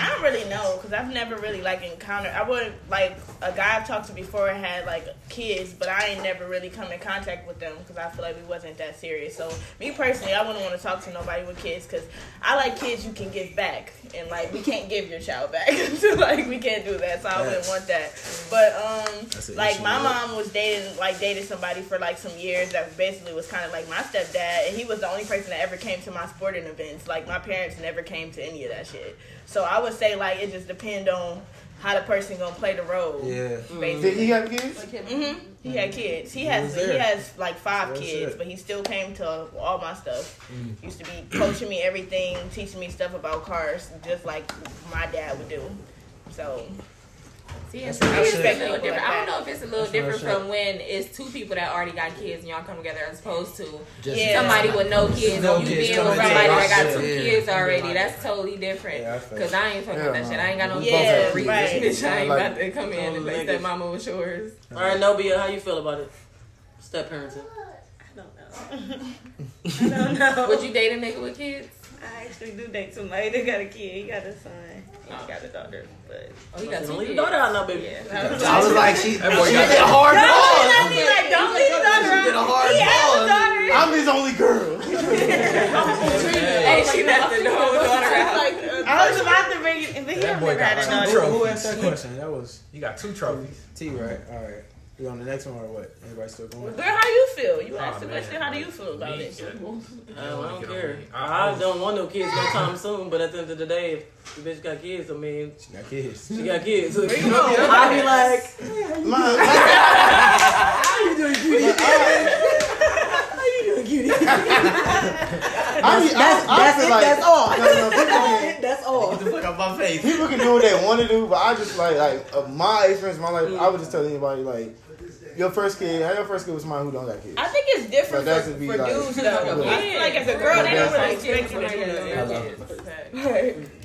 I don't really know because I've never really like encountered. I would like a guy I've talked to before had like kids, but I ain't never really come in contact with them because I feel like we wasn't that serious. So me personally, I wouldn't want to talk to nobody with kids because I like kids you can give back, and like we can't give your child back, so like we can't do that. So I wouldn't want that. But um, like my mom was dating like dated somebody for like some years that basically was kind of like my stepdad, and he was the only person that ever came to my sporting events. Like my parents never came to any of that shit. So I would say like it just depend on how the person gonna play the role. Yeah. Basically. Did he have kids? Mm-hmm. He had kids. He He has was he has like five Real kids, shit. but he still came to all my stuff. Mm. Used to be coaching me everything, teaching me stuff about cars, just like my dad would do. So See, it's, That's I real respect shit. a little different. I don't know if it's a little different from when it's two people that already got kids and y'all come together as opposed to Just Yeah. somebody with no kids No and you kids being with somebody that got two Yeah. kids already. That's totally different. Yeah, I Cause I ain't fucking Yeah, with that shit. I ain't got no Yeah, both of reasons. right. Bitch, I ain't Like- about to come in and Totally make that mama with yours. All right, Nobia, how you feel about it? Step parenting. I don't know. I don't know. Would you date a nigga with kids? I actually do date somebody that got a kid. He got a son. He got a daughter, but Oh, he got Don't two leave kids. your daughter out now, baby. I was like, she, she That boy did a hard Don't pause. let like, don't leave your daughter She did a out. hard He has a daughter. I'm his only girl. Hey, she left the whole daughter out. Like, uh, I was about to bring it, but he That boy never had a two daughter. Who, who asked that question? That was You got two trophies. T, right? All right. We on the next one or what? Everybody still going? girl, how you feel? You asked Oh, the question. How do you feel about Me, it? yeah. Uh, I don't care. I- I don't want no kids no time soon, but at the end of the day, if the bitch got kids, I mean, She got kids. she got kids. I be like, My, how you doing, cutie? How you doing, cutie? I, mean, That's, I, I that's feel it, like that's all. No, no, people That's all. Get the fuck out my face. people can do what they want to do, but I just like like of my experience, my life. I would just tell anybody like your first kid, how your first kid was somebody who don't got kids. I think it's different But that for, could for like- dudes though. I feel like as a girl, they don't really expect you to do that.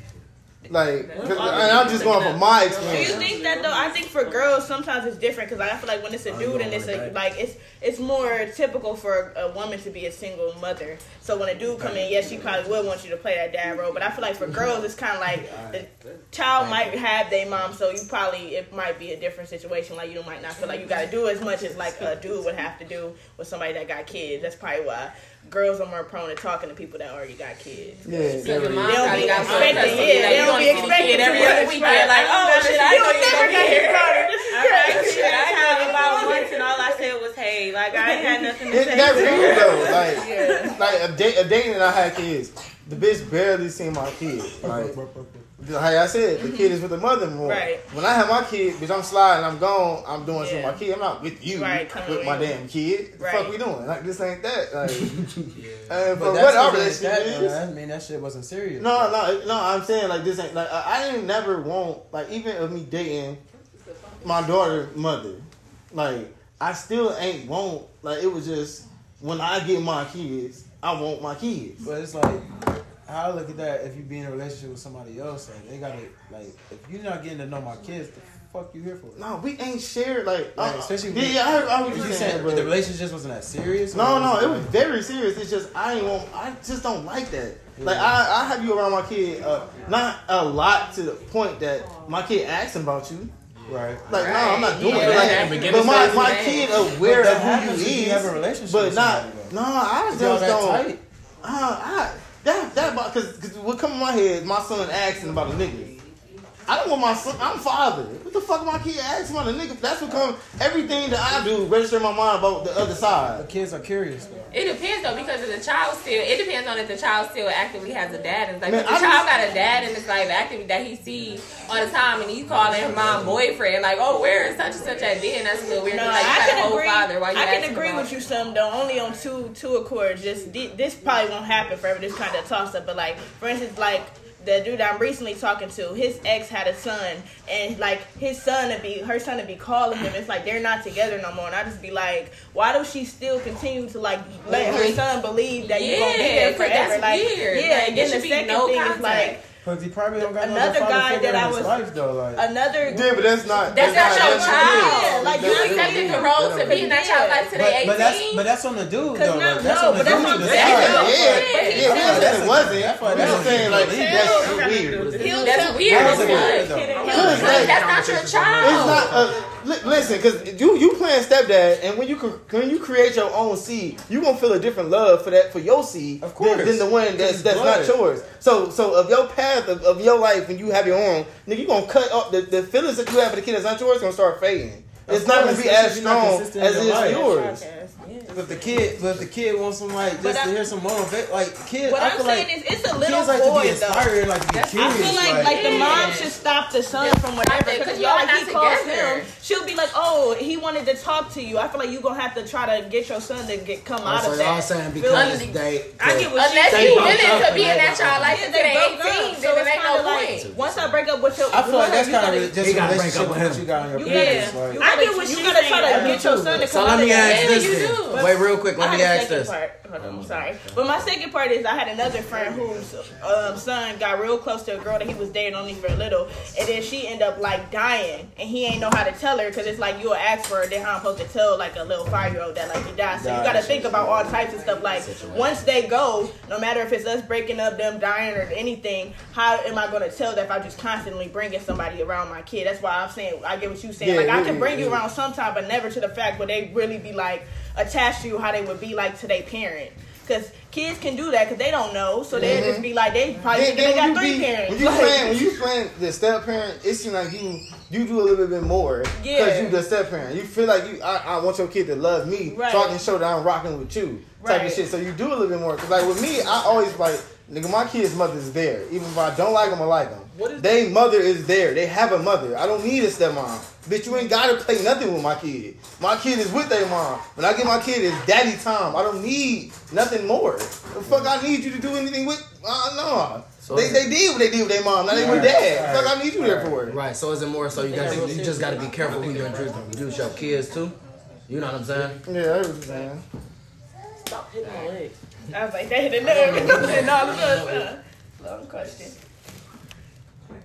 Like, 'cause- and I'm just going from my experience. Do you think that though? I think for girls sometimes it's different because I feel like when it's a dude and it's a like it's it's more typical for a woman to be a single mother. So when a dude come in, yes, she probably would want you to play that dad role. But I feel like for girls, it's kind of like the child might have their mom, so you probably it might be a different situation. Like you might not feel like you got to do as much as like a dude would have to do with somebody that got kids. That's probably why girls are more prone to talking to people that already got kids. Yeah, your mom They don't be got expecting, yeah, Like, they you be expecting kid every too other much, weekend. right? Like, oh shit, I You know you never gonna be got here. daughter. This I tried crazy. shit. I tried about once, and all I said was, "Hey, like I ain't had nothing to It, say." that's to real though. Like, like a date, a date that I had kids. The bitch barely seen my kid. Like, like I said, the kid is with the mother more. Right. When I have my kid, bitch, I'm sliding, I'm gone, I'm doing shit with my kid. I'm not with you, Right, with my you. damn kid. The Right. fuck we doing? Like this ain't that. Like, and But what that's our what it is, relationship that, is. I mean, that shit wasn't serious. No, no, no. I'm saying like this ain't like I, I didn't never want like even of me dating my daughter mother, like I still ain't want like it was just when I get my kids, I want my kids. But it's like, how I look at that if you be in a relationship with somebody else, like they gotta like if you're not getting to know my kids, the fuck you here for? No, we ain't shared like, Like, uh, especially yeah, when- yeah. I I was just saying saying, the but relationship wasn't that serious? no, no, it was very serious. It's just I ain't want. I just don't like that. Like I, I have you around my kid, uh, not a lot to the point that my kid asking about you. right. Like no, I'm not doing Yeah, it. that Like, beginning but my, stage my kid aware of who if you you is, have a relationship but not. No, I just don't. tight. Uh, I, that that because what come in my head, my son asking about a nigga. I don't want my son. I'm father. What the fuck my kid asking about a nigga? That's what come everything that I do register in my mind about the other side. The kids are curious though. It depends though because if the child still, it depends on if the child still actively has a dad. And it's like Man, if the I child just- got a dad in his life actively that he sees all the time, and he's calling her mom boyfriend, like, oh, where is such and such at? Then that's a little weird. No, 'cause, like, you I got can whole agree. father. Why you I can agree with you some though. Only on two two accords. Just thi- this probably won't happen forever. This kind of toss up. But like for instance, like the dude I'm recently talking to, his ex had a son, and like his son to be her son to be calling him. It's like they're not together no more. And I just be like, why does she still continue to like let her son believe that you're gonna be Yeah, there 'cause forever? that's like weird. yeah. Like, and there then the second no thing is like But he probably don't got Another guy that I was- life though. Like another. Yeah, but that's not. That's not your that's child. Yeah, like, you you accepted ain't- the role to be in that life to but, but that's but that's on the dude though. no- like, that's no, on the but that's dude what to I'm Yeah, yeah, yeah. said- He it wasn't. That's why- I'm that's saying like that's weird. That's weird. That as was fuck. weird though. Cause like, That's not your child. It's not. Uh, listen, because you you playing stepdad, and when you when you create your own seed, you gonna feel a different love for that for your seed, Of course. than, than the one that's it's that's not yours. So so of your path of, of your life when you have your own, nigga, you gonna cut up the, the feelings that you have for the kid that's not yours gonna start fading. It's not gonna be as if you're not strong consistent as in it your is life. yours. But the kid, but the kid wants some like just But I- to hear some motivation. Like kids, What I I'm feel saying like is, it's a little kids like to be boy though. like to be That's- curious. I feel like like the mom should stop the son from whatever Because because y'all y'all like not he calls him. She'll be like, oh, he wanted to talk to you. I feel like you gonna have to try to get your son to get come oh, out So of y'all that. saying because like- they. I get what Unless They you broke willing up to be in that got child life Yeah, until they they broke 18, up, so it it's ain't kind no of like point. once I break up with your, I feel like that's you kind gotta- of just you a gotta relationship break up with with what him. you got on your Yeah. parents. Like, I gotta, get what you she's gotta try to get your son to come out of that. ask Yeah, this you then. Do. Wait, real quick. Let I me had a ask this. Part. Hold on, I'm sorry. But my second part is I had another friend whose um, son got real close to a girl that he was dating only for a little, and then she ended up like dying, and he ain't know how to tell her because it's like you'll ask for it, then how I'm supposed to tell like a little five year old that like he died. So you got to think about all types of stuff. Like once they go, no matter if it's us breaking up, them dying, or anything, how am I going to tell that if I just constantly bringing somebody around my kid? That's why I'm saying I get what you're saying. Yeah, like I can bring you really. around sometime, but never to the fact where they really be like attached to you how they would be like to their parent. Because kids can do that because they don't know, so they mm-hmm. just be like they probably think they got three be, parents. when you Like, playing, when you playing the step parent, it seems like you you do a little bit more because Yeah. you the step parent. You feel like you, I, I want your kid to love me, Right. so I can show that I'm rocking with you, type Right. of shit. So you do a little bit more. Cause like with me, I always like, nigga, my kid's mother's there, even if I don't like them I like them. What is they mother is there. They have a mother. I don't need a stepmom. Bitch, you ain't gotta play nothing with my kid. My kid is with their mom. When I get my kid, it's daddy time. I don't need nothing more. The fuck I need you to do anything with? Uh, no. So they, they did what they did with their mom. Now they with dad. Fuck I need you there for. It. Right. So is it more so you got to you just got to be careful who you introduce your kids to? You know what I'm saying? Yeah, I heard saying. Stop hitting my leg. I was like, they hit a nerve and all of us. Uh, long question.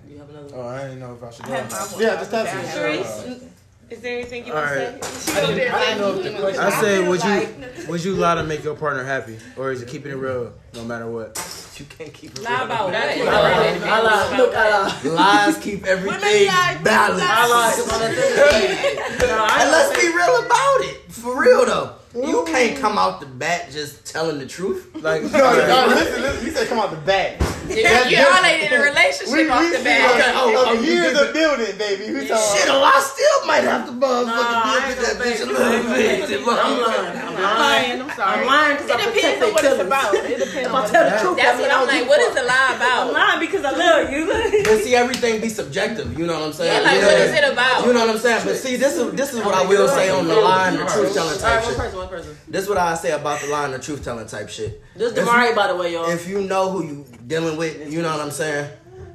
You have another Oh, I didn't know if I should I had my one. Yeah, just tap I it. had Sharice, is there anything you want to say? I didn't, I didn't know if the question. I say, would you would you lie to make your partner happy, or is it keeping it real no matter what? You can't keep it Lie about what? I lied. I lied. Look, I lied. Lies keep everything balanced. I lied 'cause on that thing. No, I And let's be real about it. For real though. You can't come out the bat just telling the truth. Like No, no, listen, listen. You said come out the back. You, you all ain't in a relationship off the bat. Okay, oh, oh, you years did of building, baby. We talking Shit, oh, I still might have to motherfucking Nah, I deal ain't with that bitch a gonna little bit. I'm lying. I'm I'm lying. lying. I'm sorry. I'm lying because It I depends on what it's about. It depends If on I what tell the truth, That's what I I'm don't like. give What a the lie about? I'm about? lying because I love you. But see, everything be subjective. You know what I'm saying? Yeah, like what is it about? You know what I'm saying? But see, this is this is what I will say on the line, the truth telling type right, one shit. person, one person. This is what I say about the line, the truth telling type shit. This is If Damari, by the way, y'all. If you know who you dealing with, you know what I'm saying.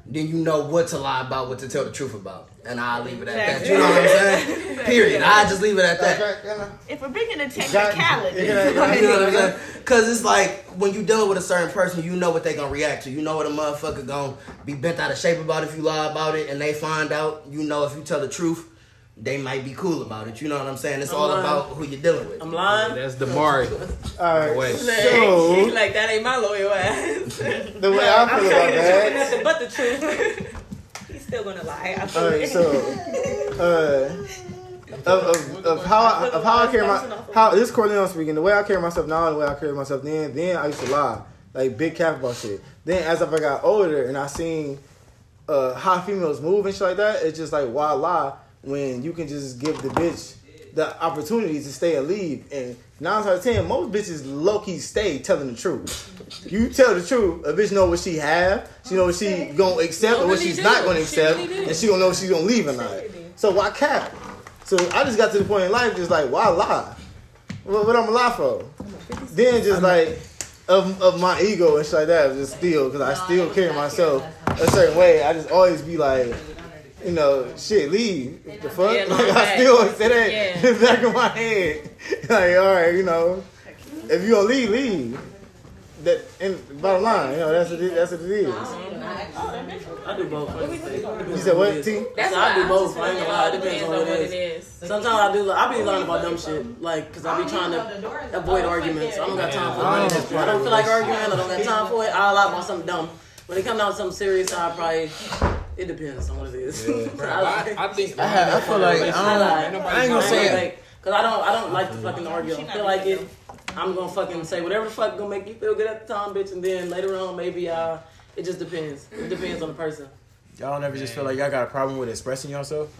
Then you know what to lie about, what to tell the truth about, and I'll leave it at that. You know what I'm saying? Period. I just leave it at that. If we're bringing the Got- technicality, Yeah, yeah, You know what I'm saying? Cause it's like when you dealing with a certain person, you know what they gonna react to. You know what a motherfucker gonna be bent out of shape about if you lie about it, and they find out. You know if you tell the truth, they might be cool about it. You know what I'm saying? It's I'm all lying. about who you're dealing with. I'm lying. That's Damari. All right. Wait. He So like that ain't my loyal ass. the way I feel about that. Nothing but the truth. He's still gonna lie. I feel All right, it. so uh, of, of, of how I, of how I carry my how this is Corleone speaking. The way I carry myself now and the way I carry myself then. Then I used to lie like big cap about shit. Then as I got older and I seen uh, how females move and shit like that, it's just like why lie when you can just give the bitch the opportunity to stay and leave. And nine out of ten, most bitches low key stay telling the truth. You tell the truth, a bitch know what she have, she know what she gonna accept No, or what she's not gonna accept, and she gonna know if she's gonna leave or not. So why cap? So I just got to the point in life, just like why lie? What, what I'm gonna lie for? Then just like of, of my ego and shit like that, just still because I still carry myself a certain way. I just always be like, you know, shit, leave the fuck. Yeah, like I facts. still say that Yeah. in the back of my head. like, all right, you know, if you gonna leave, leave. That and bottom line, you know, that's what it, that's what it is. I do both. You said what, T? That's I do both. I'm I ain't just gonna lie. It depends on on what it is. Sometimes I do. I be lying about dumb shit, like because I be trying to avoid arguments. I don't got time for it. I don't feel like arguing. I don't got time for it. I lie about something dumb. When it comes down to something serious, I probably. It depends on what it is. I lie. I, I think I, ha- I feel like I, I don't, lie. I ain't gonna say it. Cause I don't, I don't like to fucking argue. I feel like it. I'm gonna fucking say whatever the fuck gonna make you feel good at the time, bitch, and then later on maybe uh, it just depends. It depends on the person. Y'all never just feel like y'all got a problem with expressing yourself.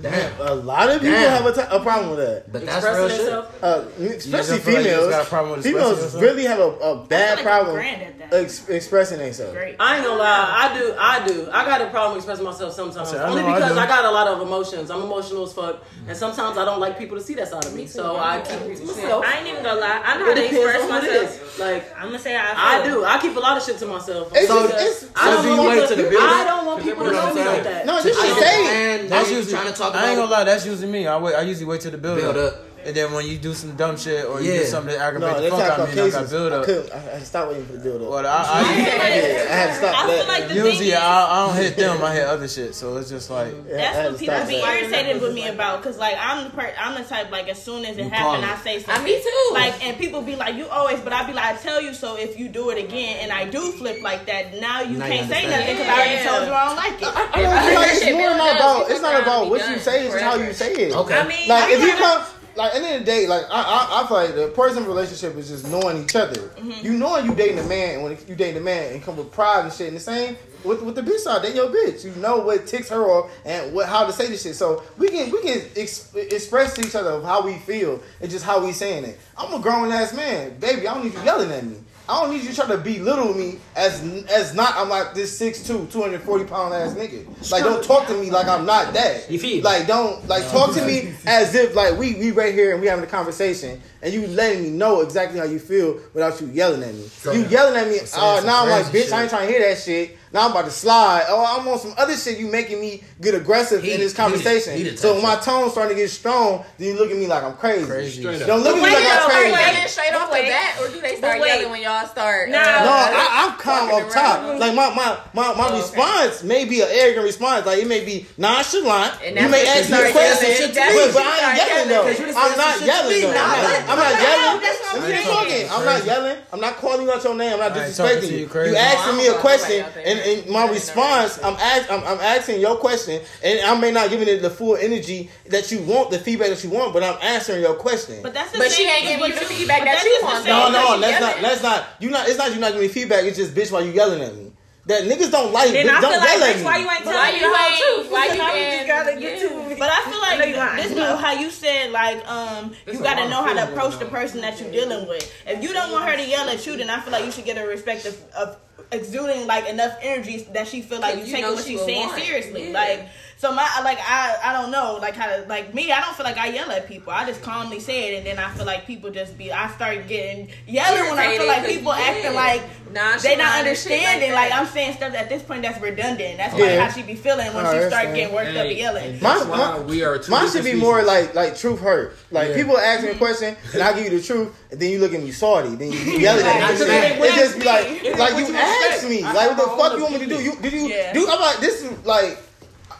Damn, a lot of people Damn. have a, t- a problem with that. But that's real shit. Uh, especially just feel like females. got a problem with expressing females yourself? really have a, a bad problem grand ex- expressing themselves. Great. I ain't gonna lie, I do, I do. I got a problem expressing myself sometimes. I I Only know I because. I, got a lot of emotions. I'm emotional as fuck, and sometimes I don't like people to see that side of me. So I keep it to myself. I ain't even gonna lie. I know how It to express it myself. Like I'm gonna say how I I do. I keep a lot of shit to myself. It's- So- it's- I don't do you wait to- to the building? I don't want people to know know me like that. No, I just don't say it. understand. That's usually trying to to talk about I ain't gonna lie, that's usually me. I wait. I usually wait till the build, Build up. up. And then when you do some dumb shit or you do something that aggravate No, the fuck out of me, and I got cases. build I up. couldn't. I, I had to stop waiting for the build up. But I, I, yeah, I had to stop I feel that. like the thing usually is- I, I don't hit them. I hit other shit. So it's just like Yeah, I That's had what to people stop be that. irritated with me about, cause like I'm the per- I'm the type like as soon as it You happened, I it. say I, something. me too. Like and people be like, you always, but I be like, I tell you so. If you do it again, and I do flip like that, now you Now can't say nothing because I already told you I don't like it. I mean, it's, like, it's more not about. It's not about what you say. It's how you say it. Okay. I mean, Like if you come, like at the end of the day, like I, I, I feel like the person relationship is just knowing each other. Mm-hmm. You knowing you dating a man, and when you dating a man and come with pride and shit, and the same with with the bitch side, they your bitch. You know what ticks her off and what how to say this shit. So we can we can ex- express to each other of how we feel and just how we saying it. I'm a grown ass man, baby. I don't need you yelling at me. I don't need you to try to belittle me as as not. I'm like this 6'2", 240 pound ass nigga. Like don't talk to me like I'm not that. You feel? Like don't like talk to me as if like we we right here and we having a conversation and you letting me know exactly how you feel without you yelling at me. you yelling at me. saying Uh, now I'm like, bitch, I ain't trying to hear that shit. Now I'm about to slide. Oh, I'm on some other shit. You making me get aggressive in He- this he conversation. the- he the so when my tone's starting to get strong, then you look at me like I'm crazy. crazy. Straight. Don't look at me like I'm start crazy. yelling straight off the Wait. bat, or do they start yelling when y'all start? No. uh, No, I, I'm calm Walking up top. Like my my my, my okay. response may be an arrogant response. Like it may be nonchalant. And you may what you ask me a question, but, That's but what I you ain't yelling yelling. though. I'm not some shit to yelling though. I'm not, let- I'm not yelling. I'm Let me saying. I'm not yelling. I'm not calling out your name. I'm not disrespecting you. you crazy. Asking me a question, and, that. And my I didn't know response. I'm ask, I'm, I'm asking your question, and I may not giving it the full energy that you want, the feedback that you want, but I'm answering your question. But that's the But she ain't giving but you the feedback but that that's you just the want, No, no, you that's yelling. not. That's not. You not. It's not. You not giving me feedback. It's just bitch. Why you yelling at me? That niggas don't like. Then bitch, I don't feel like yell at that's why you ain't telling me you the whole truth. why you ain't- just gotta get yeah. to it. But I feel I know you like lying. this is how you said like um you got to know how to approach the person that you're dealing with. If you don't want her to yell at you, then I feel like you should get her respect of, of exuding like enough energy that she feel like you you taking what she she's saying want. seriously. Yeah. Like so my like I I don't know like how to like me I don't feel like I yell at people. I just calmly say it and then I feel like people just be I start getting yelling when I feel like people yeah, acting like nonchalant they not understanding. like Like. I'm saying stuff at this point that's redundant. That's like Yeah. how she be feeling when I she start understand. getting worked up and yelling. and My- that's why my- we are two Mine should different be more like like truth hurt. Like Yeah. people ask me a question and I give you the truth, and then you look at me salty. Then you yell at me. Right. and shit. Right. It just be like Right. like What you you asked me. I Like what the fuck you want me to do? You did you Yeah. do? I'm like this is like.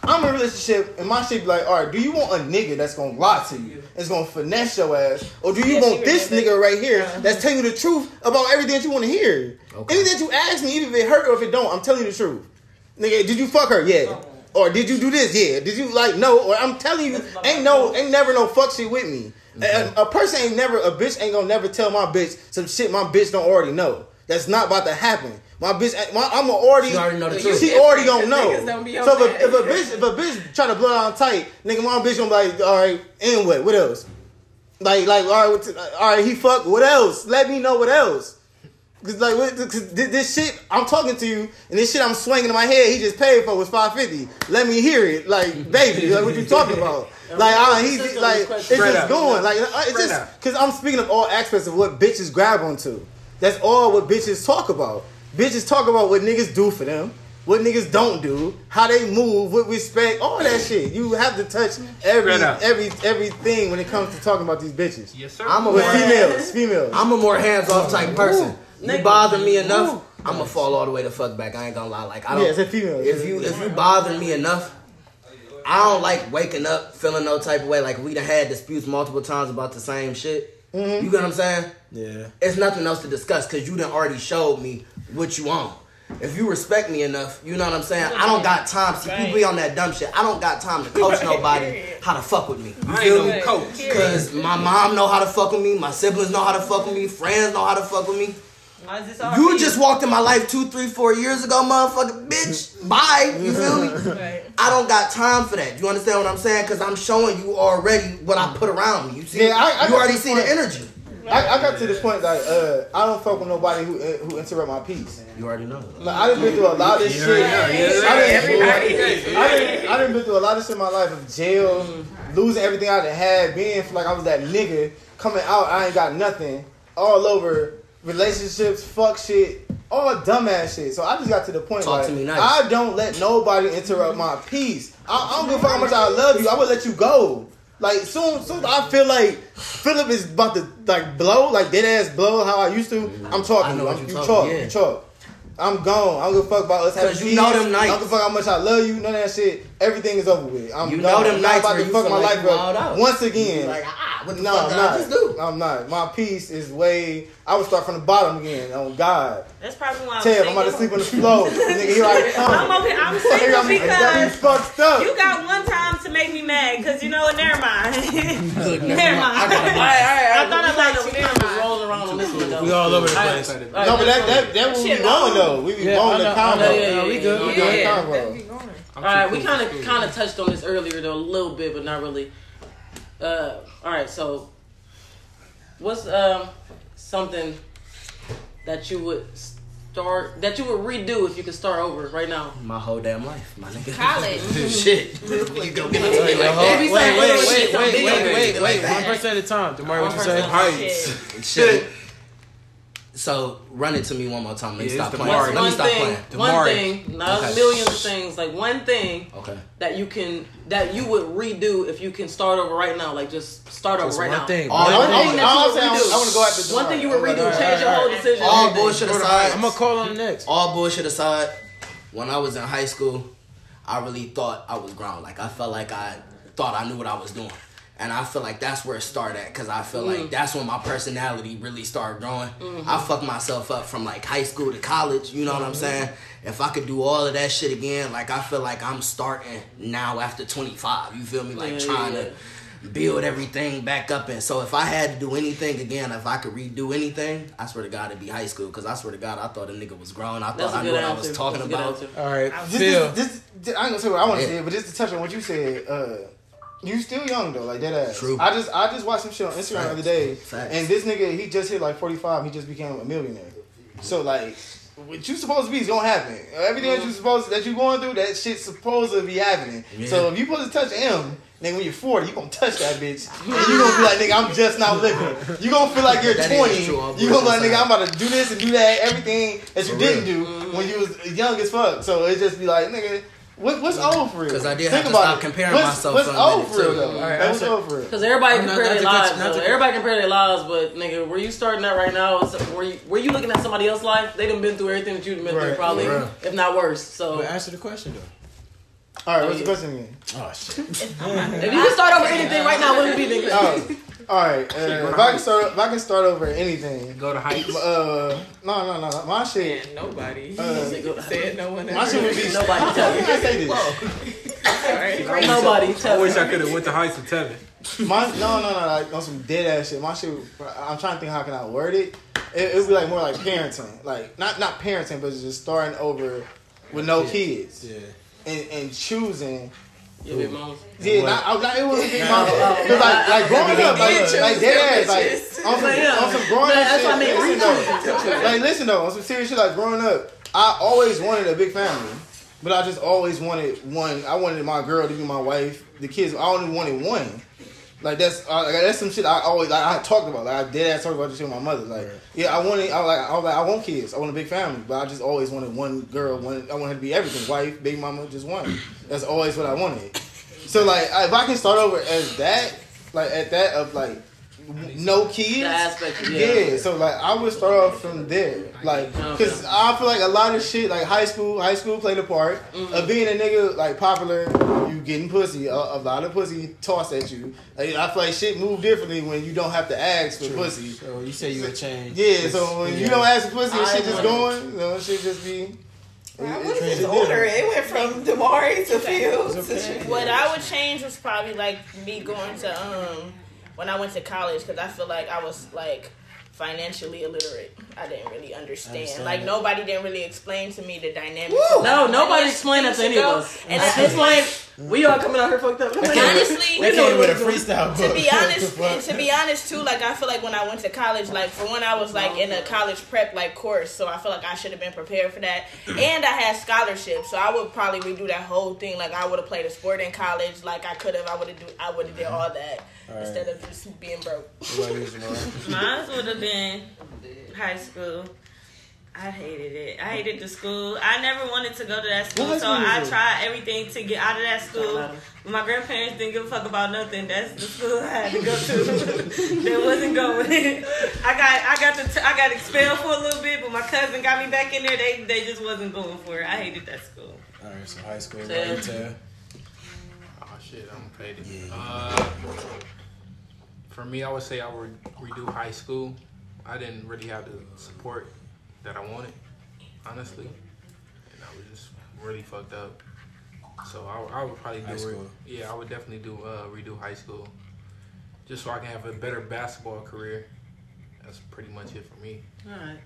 I'm in a relationship and my shit be like, all right, do you want a nigga that's gonna lie to you? That's gonna finesse your ass? Or do you Yeah, want this remember. nigga right here that's telling you the truth about everything that you wanna hear? Okay. Anything that you ask me, even if it hurt or if it don't, I'm telling you the truth. Nigga, did you fuck her? Yeah. Or did you do this? Yeah. Did you like no? Or I'm telling you, ain't no, ain't never no fuck shit with me. A, a person ain't never, a bitch ain't gonna never tell my bitch some shit my bitch don't already know. That's not about to happen. My bitch, my, I'm already, She already know the she already gonna know. don't be So if a, if a bitch, if a bitch try to blow on tight, nigga, my bitch gonna be like, all right, and what? What else? Like, like, all right, what's, all right, he fuck. What else? Let me know what else. Cause like, what, cause thi- this shit I'm talking to you, and this shit I'm swinging in my head, he just paid for was five fifty. Let me hear it, like, baby, like, what you talking about? Like, uh, he like, it's just going, like, uh, it's just cause I'm speaking of all aspects of what bitches grab onto. That's all what bitches talk about. Bitches talk about what niggas do for them, what niggas don't do, how they move, with respect, all that shit. You have to touch every Straight every everything when it comes to talking about these bitches. Yes, sir. I'm a With more, females, females. I'm a more hands off type person. You Nigga. bother me enough, I'm gonna fall all the way the fuck back. I ain't gonna lie. Like I don't. Yeah, it's a female. If you if you bother me enough, I don't like waking up feeling no type of way. Like we done had disputes multiple times about the same shit. Mm-hmm. You get what I'm saying? Yeah. It's nothing else to discuss because you done already showed me what you on. If you respect me enough, you know what I'm saying. I don't got time. See, people be on that dumb shit. I don't got time to coach nobody how to fuck with me. You feel me? coach. Cause my mom know how to fuck with me, my siblings know how to fuck with me, friends know how to fuck with me. Why is this all You me? just walked in my life two, three, four years ago, motherfucker, bitch. Bye. You feel me? I don't got time for that. You understand what I'm saying? Cause I'm showing you already what I put around me. You see? Yeah, I- I you already this see the energy. I, I got to this point like uh, I don't fuck with nobody who uh, who interrupt my peace. You already know. Like I done been through a lot of shit. I done, I done, I done been through a lot of shit in my life of jail, losing everything I done had, being like I was that nigga coming out. I ain't got nothing all over relationships, fuck shit, all dumbass shit. So I just got to the point Talk like to me nice. I don't let nobody interrupt my peace. I, I don't give a fuck how much I love you. I would let you go. Like soon, soon I feel like Philip is about to like blow, like dead ass blow how I used to. Mm-hmm. I'm talking. you. I'm, you talk. yeah. You talk. I'm gone. I don't give a fuck about us having 'Cause you know them I don't give a fuck how much I love you. None of that shit. Everything is over with. I'm You gone. know them I'm not nights about to you fuck feel my like life up once again. Like, ah, what the no, fuck I'm did I not. just do? I'm not. My peace is way. I would start from the bottom again. On God, That's probably why I'm Ted, I'm about to sleep on the floor. Nigga, here I come. I'm okay. I'm Here single I'm- I got me because fucked up. you got one time to make me mad. Cause you know what? Never mind. never mind. All right, all right. I thought I we liked kinda, you. we kind of rolling around on this one. We all over the place. No, but that that that what we Shit going though. We be Yeah, going I the know, combo. know, yeah, yeah, we yeah, good. yeah. We Going the good. combo. All right, we kind of kind of touched on this earlier though a little bit, but not really. Uh, all right, so what's um something that you would start that you would redo if you could start over right now? My whole damn life, my nigga. College. Shit. You go get Wait, it. wait, They be saying wait, little wait, shit, wait, some wait, big wait, shit wait, like One that. person at a time. Demar, what One you say? person. Heights. Shit. So run it to me one more time. Let me Yeah, stop playing. Damari. Let me stop thing, playing. one thing, not Okay. millions of things. Like one thing Okay. that you can that you would redo if you can start over right now. Like just start over Just right one now. thing. All I, One I, thing I, I, I want to go after One thing you would redo, Alright, change your whole decision. All bullshit aside. I'm gonna call on next. all bullshit aside, when I was in high school, I really thought I was grown. Like I felt like I thought I knew what I was doing. And I feel like that's where it started at because I feel Mm. like that's when my personality really started growing. I fucked myself up from like high school to college, you know what I'm saying? If I could do all of that shit again, like I feel like I'm starting now after 25. You feel me? Like Yeah, trying yeah. to build everything back up. And so if I had to do anything again, if I could redo anything, I swear to God it'd be high school because I swear to God I thought a nigga was grown. I That's thought a I knew good what I was talking That's about. answer. All right, Just, Phil. just, just, just- I ain't gonna say what I want to Yeah. say, but just to touch on what you said, uh, you still young though, like that ass. True. I just I just watched some shit on Instagram the other day, Facts. and this nigga he just hit like forty five. He just became a millionaire. So like, what you supposed to be is gonna happen. Everything that you mm-hmm. supposed that you going through, that shit's supposed to be happening. Yeah. So if you supposed to touch him. Nigga, when you're 40, you gonna touch that bitch. And you gonna be like, nigga, I'm just not living. You gonna feel like you're 20. true, all You gonna be like, nigga, I'm about to do this and do that, everything that you For didn't real. do when you was young as fuck. So it just be like, nigga, what, what's old for real? 'Cause I did Think have to about stop it. comparing what's, myself What's old for real though? All right, what's old for real? Because everybody I'm compare their lives. you- not though. Everybody compare their lives, but nigga, were you starting out right now? Were you, were you looking at somebody else's life? They done been through everything that you've been through, probably, Right. if not worse. So But answer the question though. All right, what's the question again? Oh shit. if you could start over anything right now, what would it be, nigga? Oh. All right. Uh, if I can start, if I can start over anything, Go to heights. uh, no, no, no, no, my shit, And nobody uh, said no one my shit would be. Nobody How tell can I say this? Sorry. Nobody I tell wish me. I could have went to heights with Tevin. My no, no, no, like on some dead ass shit. My shit. I'm trying to think how can I word it. It would be like more like parenting, like not not parenting, but just starting over with no kids Yeah. and and choosing. Your big mama. Yeah, not, I, not, it wasn't big mama. Cause like, like growing up, like, did choose like dead ass, like bitches. on some, Yeah. on some growing up That's shit. I mean, Listen though, like listen though, on some serious shit, like growing up, I always wanted a big family, but I just always wanted one. I wanted my girl to be my wife, the kids. I only wanted one. Like that's uh, like, that's some shit I always like I talked about. Like I dead ass talked about this shit with my mother. Like yeah, I wanted. I like I was like I want kids. I want a big family, but I just always wanted one girl. One I wanted to be everything. Wife, big mama, just one. That's always what I wanted. So like if I can start over as that, like at that of like no kids. The aspect, yeah. Yeah, so like I would start off from there, like, cause I feel like a lot of shit, like high school, high school played a part of being a nigga like popular. You getting pussy, a, a lot of pussy tossed at you. Like, I feel like shit move differently when you don't have to ask for pussy. So you say you would change. Yeah, so when you don't ask for pussy, and I shit just going, you know, shit just be. What it- is it- this order? It went from Damari to Phil to What I would change was probably like me going to um when I went to college because I feel like I was like financially illiterate. I didn't really understand. Understand like that. nobody didn't really explain to me the dynamics. No, nobody explained that to any of us. And I at this explained, we all coming out here fucked up. honestly, They came with a freestyle book. to be honest, and to be honest too, like I feel like when I went to college, like for one, I was like in a college prep like course, so I feel like I should have been prepared for that. Mm-hmm. And I had scholarships, so I would probably redo that whole thing. Like I would have played a sport in college, like I could have. I would have do. I would have did all that Alright. instead of just being broke. What about you, Jamar? Mine would have been high school. I hated it. I hated the school. I never wanted to go to that school, so I tried everything to get out of that school. But my grandparents didn't give a fuck about nothing. That's the school I had to go to. that wasn't going. I got I got the t- I got expelled for a little bit, but my cousin got me back in there. They they just wasn't going for it. I hated that school. All right, so high school, Ted. right Oh shit, I'm faded. Uh, for me, I would say I would redo high school. I didn't really have the support that I wanted, honestly, and I was just really fucked up. So I, I would probably do High it. school. Yeah, I would definitely do uh, redo high school, just so I can have a better basketball career. That's pretty much it for me. Alright.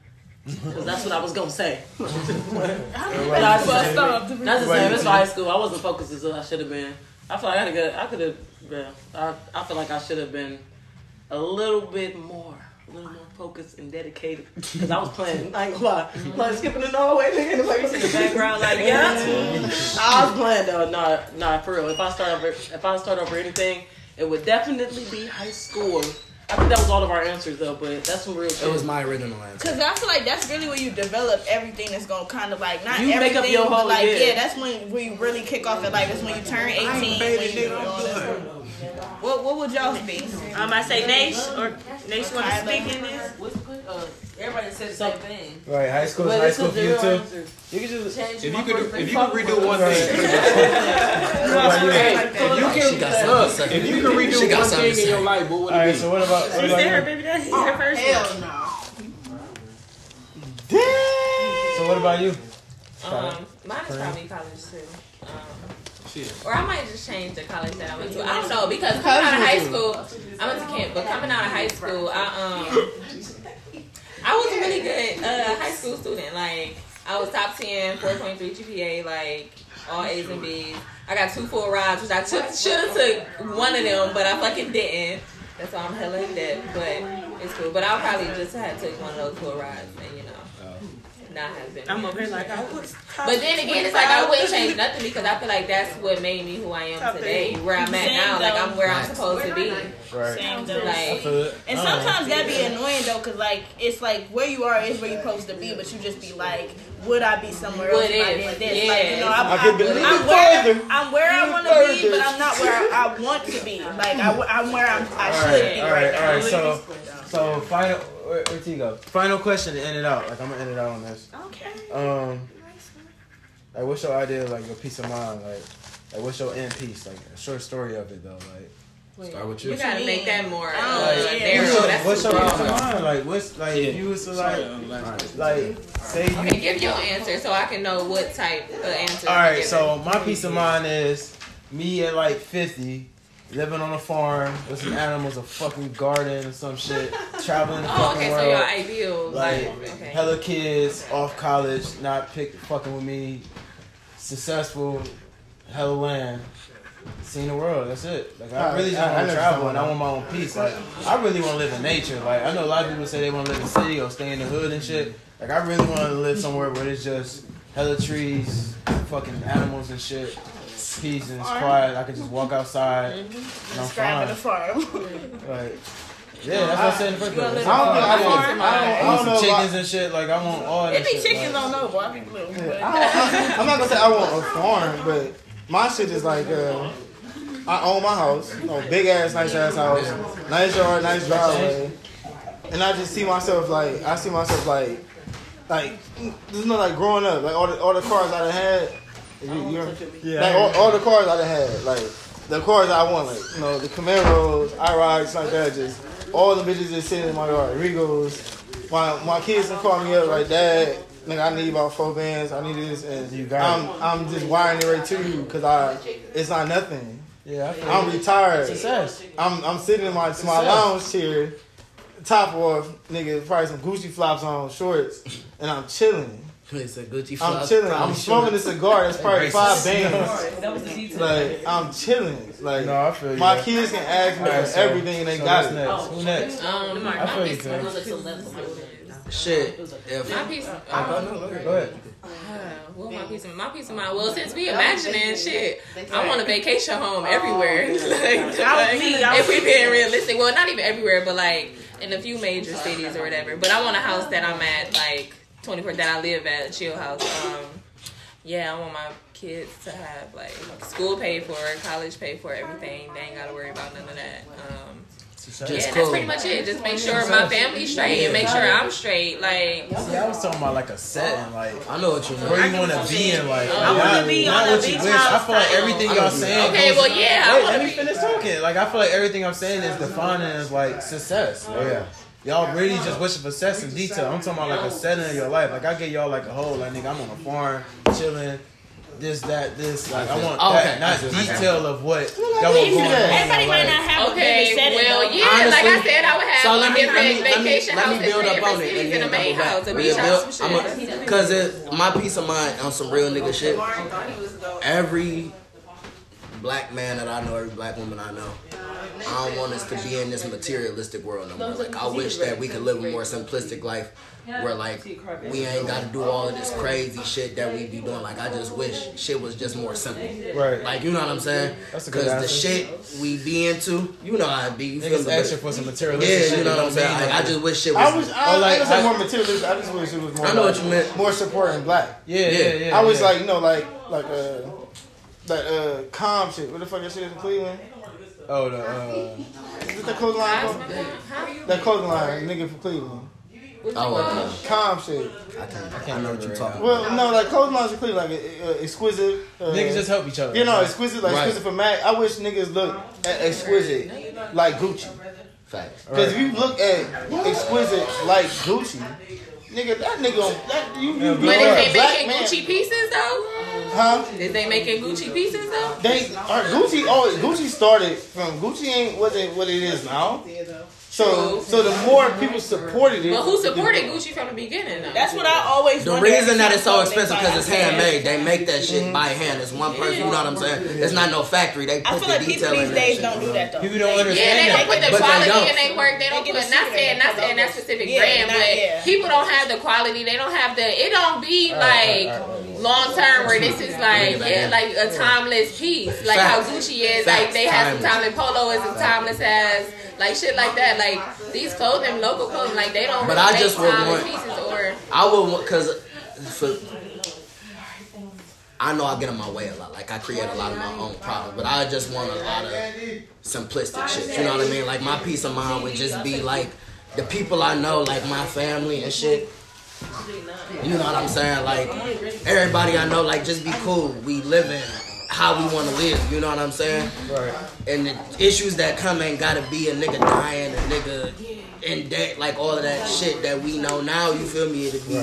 Cause that's what I was gonna say. Everybody That's the same. That's the same. It's high school. I wasn't focused as I should have been. I feel like I could. I could have. Yeah. I, I feel like I should have been a little bit more, a little more focused and dedicated. Cause I was playing. I ain't gonna lie. Mm-hmm. Like skipping the Norway nigga in the In the background, like yeah. I was playing though. Nah, nah, for real. If I start over, if I start over anything, it would definitely be high school. I think that was all of our answers though, but that's some real shit. It was my original answer. Cause I feel like that's really where you develop everything that's gonna kind of like not You make up your whole- like yeah. yeah. that's when we really kick off in like That's when you turn eighteen. What what would y'all be? Um, I say Nash or Nash want to speak in this. Everybody said the same thing. Right, high school, high school for you too. You can just. Change If you could, if you could redo one thing, if you can, look, if you could redo one thing in your life, what would it right, be? so what about? What She said her about you? baby daddy. Her first. Hell no. Damn. So what about you? Um, mine is probably college too. Um, Shit. or I might just change the college that I went to. I don't know because coming out of high school, I went to camp, but coming out of high school, I um, I was a really good uh, high school student. Like I was top 10, 4.3 GPA, like all A's and B's. I got two full rides, which I took should have took one of them, but I fucking didn't. That's why I'm hella in debt, but it's cool. But I'll probably just have took one of those full rides, and you know, not have been. I'm over here like I was. But then again, it's like I wouldn't change nothing because I feel like that's what made me who I am today, where I'm at now. Like. I'm where I'm supposed to be. Right. Same though. Like. And sometimes that be annoying though, cause like it's like where you are is where you're supposed to be, but you just be like, would I be somewhere else What if I if? Like you know, I'm, I could I'm, believe I'm it where further. I'm where I want to be, but I'm not where I, I want to be. Like I, am where I'm, I should right, be all right, right, now. all right. So, so final. Where, where'd he go? Final question to end it out. Like I'm gonna end it out on this. Okay. Um, like what's your idea? of, Like your peace of mind. Like, like what's your end piece? Like a short story of it though. Like. Start with you you. gotta make that more Oh, uh, yeah. narrow. What's your, That's what's your broad. peace of mind? Like what's like if you was to like Sorry, um, like say you Okay, give your answer so I can know what type of answer. All right, to right, so my peace of mind is me at like 50, living on a farm with some animals, a fucking garden or some shit, traveling the Oh, fucking okay, so world. your ideal like life. Okay. hella kids off college, not pick fucking with me, successful, hella land. Seen the world, that's it. Like I I- really just I- I want to travel and I want my own peace. Like I really want to live in nature. Like I know a lot of people say they want to live in the city or stay in the hood and shit. Like I really want to live somewhere where there's just hella trees, fucking animals and shit. Peace and it's quiet. I can just walk outside and I'm Describing fine. the farm. Like, yeah, that's what I said in the first You wanna place. live I don't think I, Yeah. want, I don't, I I don't know. some chickens and shit. Like I want all that It be shit. chickens like, on no, boy. I be blue. I I, I'm not gonna say I want a farm, but my shit is like uh, I own my house, you know, big ass, nice ass house, nice yard, nice driveway, and I just see myself like I see myself like like there's no like growing up like all the all the cars I done had. You, you, Yeah, like all, all the cars I done had, like the cars I want, like you know the Camaros, IROCs, like that, just all the bitches just sitting in my yard, Regos. My my kids can call me up like dad. Nigga, I need about four bands. I need this, and You got I'm I'm just wiring it right to you because I it's not nothing. Yeah, I feel I'm retired. Success. I'm I'm sitting in my my lounge chair, top off, nigga, probably some Gucci flops on, shorts, and I'm chilling. It's a Gucci I'm chilling. I'm smoking a cigar. That's probably Racist. five bands. That was the detail. Like I'm chilling. Like No, I feel you. my kids can ask me All right, for so- everything and they so got what's it. next? Who next? Um, I feel you, my man. piece, Shit. If my piece, I uh, don't know. Go ahead. well, my piece of my piece of mind. Well, since we imagining shit, I want a vacation home everywhere. like, like, me, if we was- being realistic, well, not even everywhere, but like in a few major cities or whatever. But I want a house that I'm at like twenty four that I live at Chill House. Um, yeah, I want my kids to have like school paid for, college paid for, everything. They ain't gotta worry about none of that. Um, Just yeah, that's pretty much it. Just make sure my family's straight and make sure I'm straight. Like, See, I was talking about like a setting, like I know what you mean. where you want to be in, like I wanna not- be on a what you beach wish. house I feel like everything y'all saying. okay, goes- well, yeah, Wait, let me finish talking. Like I feel like everything I'm saying is defining as like success. Like, Yeah. Y'all really just wishing for success in detail. I'm talking about like a setting of your life. Like I get y'all like a whole like nigga, I'm on a farm, chilling, this, that, this. Like I want Oh, that, not I see. detail of what y'all want going on. Everybody might not have a Okay, vivid setting. well, though. yeah, like I said, I would have So let me different let me let me, vacation let me houses build up different on it cities and in then a main double house, a beach Yeah, house, some build- shit. Cause it, my peace of mind on some real nigga shit. Every black man that I know, every black woman I know, I don't want us to be in this materialistic world no more. Like I wish that we could live a more simplistic life where like we ain't got to do all of this crazy shit that we be doing. Like I just wish shit was just more simple. Right. Like you know what I'm saying? That's a good Cause the shit we be into, you know how it be. You feel Niggas asking for some materialistic Yeah, shit. you know what I'm saying. Like, I just wish shit was. I was I, Or like, I was like more materialistic. I just wish it was more. I know like, what you meant. More supporting black. Yeah, yeah, yeah. I was yeah. like, you know, like like uh like uh calm shit. What the fuck that shit is in Cleveland? oh the. Uh, Is it that clothing line? called? That clothing line, nigga from Cleveland. I Oh, Calm shit. I can't. I can't know what you're talking about. Well, no, like clothing lines in Cleveland, like uh, exquisite. Uh, niggas just help each other. You know, exquisite, like Right. exquisite for Mac. I wish niggas look at exquisite like Gucci. Facts. Because if you look at exquisite like Gucci, nigga, that nigga, that you, you, But you is are a they black making man. Gucci pieces though? Huh? Is they making Gucci pieces though? They are Gucci. Oh, Gucci started from Gucci ain't what it what it is now. So so the more people supported it, But who supported Gucci from the beginning though? That's what I always. The wonder reason that it's so expensive because it's handmade. They make that shit mm-hmm. by hand. It's one person. You know what I'm saying? It's not no factory. They I feel the like people these days don't do that though. People don't They- understand Yeah, they don't put the quality don't. in their work. They don't They put get not a saying not secret saying that specific Yeah, brand, but yeah. people don't have the quality. They don't have the. It don't be right, like right. Long term where this is like yeah, like a timeless piece. Like how Gucci is. Like they have some Timeless. Polo is as timeless as like shit like that. Like these clothing, local clothing, like they don't. But really I just would want- pieces or. I would because for. I know I get in my way a lot. Like I create a lot of my own problems, but I just want a lot of simplistic shit. You know what I mean? Like my peace of mind would just be like the people I know, like my family and shit. You know what I'm saying? Like everybody I know, like just be cool. We living how we want to live. You know what I'm saying? Right. And the issues that come ain't gotta be a nigga dying, a nigga in debt, like all of that shit that we know now. You feel me? It'd be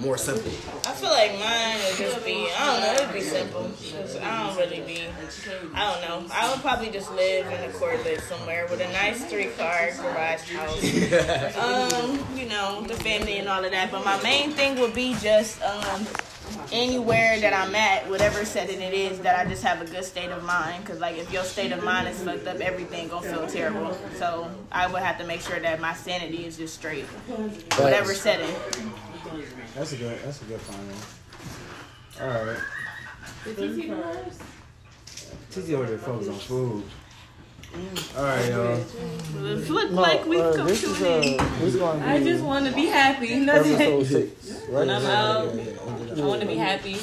more simple. I feel like mine would just be, I don't know, it'd be simple. I don't really be, I don't know. I would probably just live in a Corvette somewhere with a nice three car garage house. um, you know, the family and all of that. But my main thing would be just, um, anywhere that I'm at, whatever setting it is, that I just have a good state of mind. Cause like if your state of mind is fucked up, everything gonna feel terrible. So I would have to make sure that my sanity is just straight, whatever setting. That's a good. That's a good final. All right. Tizzy over there focus on food. All right, y'all. It look like we uh, come this to is an end. uh, this gonna I just want to be happy. Nothing. episode six, right? When I'm out, I want to be happy.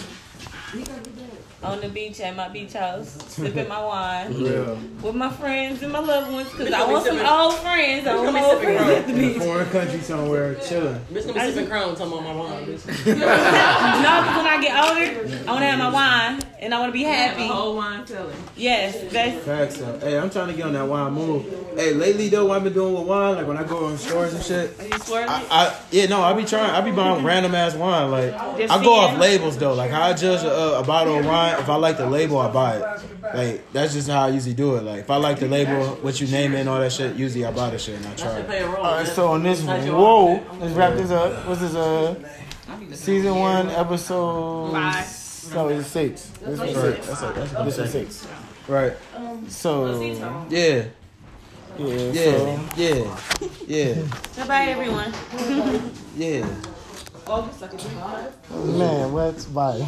On the beach at my beach house, sipping my wine Yeah. with my friends and my loved ones. Cause I want some old friends. I want my old friends at the In a beach. foreign country somewhere, chilling. Bitch gonna be sipping crown talking about my wine, bitch. No, because when I get older, I want to have my wine and I want to be happy. whole wine telling. Yes, that's Facts up. Hey, I'm trying to get on that wine move. Hey, lately though, what I've been doing with wine, like when I go in stores and shit. Are you swirling. I, I yeah no I be trying I be buying random ass wine like Just I go off seeing. labels though like how I judge a, a bottle of wine if I like the label I buy it like that's just how I usually do it like if I like the label what you name it and all that shit usually I buy the shit and I try it. Play a role. All right, so on this one, whoa, let's wrap this up. What's this? Uh, season one, episode Five. No, it's six. This is Right. six. That's a, that's a, this is six. right So yeah yeah, yeah so yeah yeah Bye, everyone. yeah man, what's bye.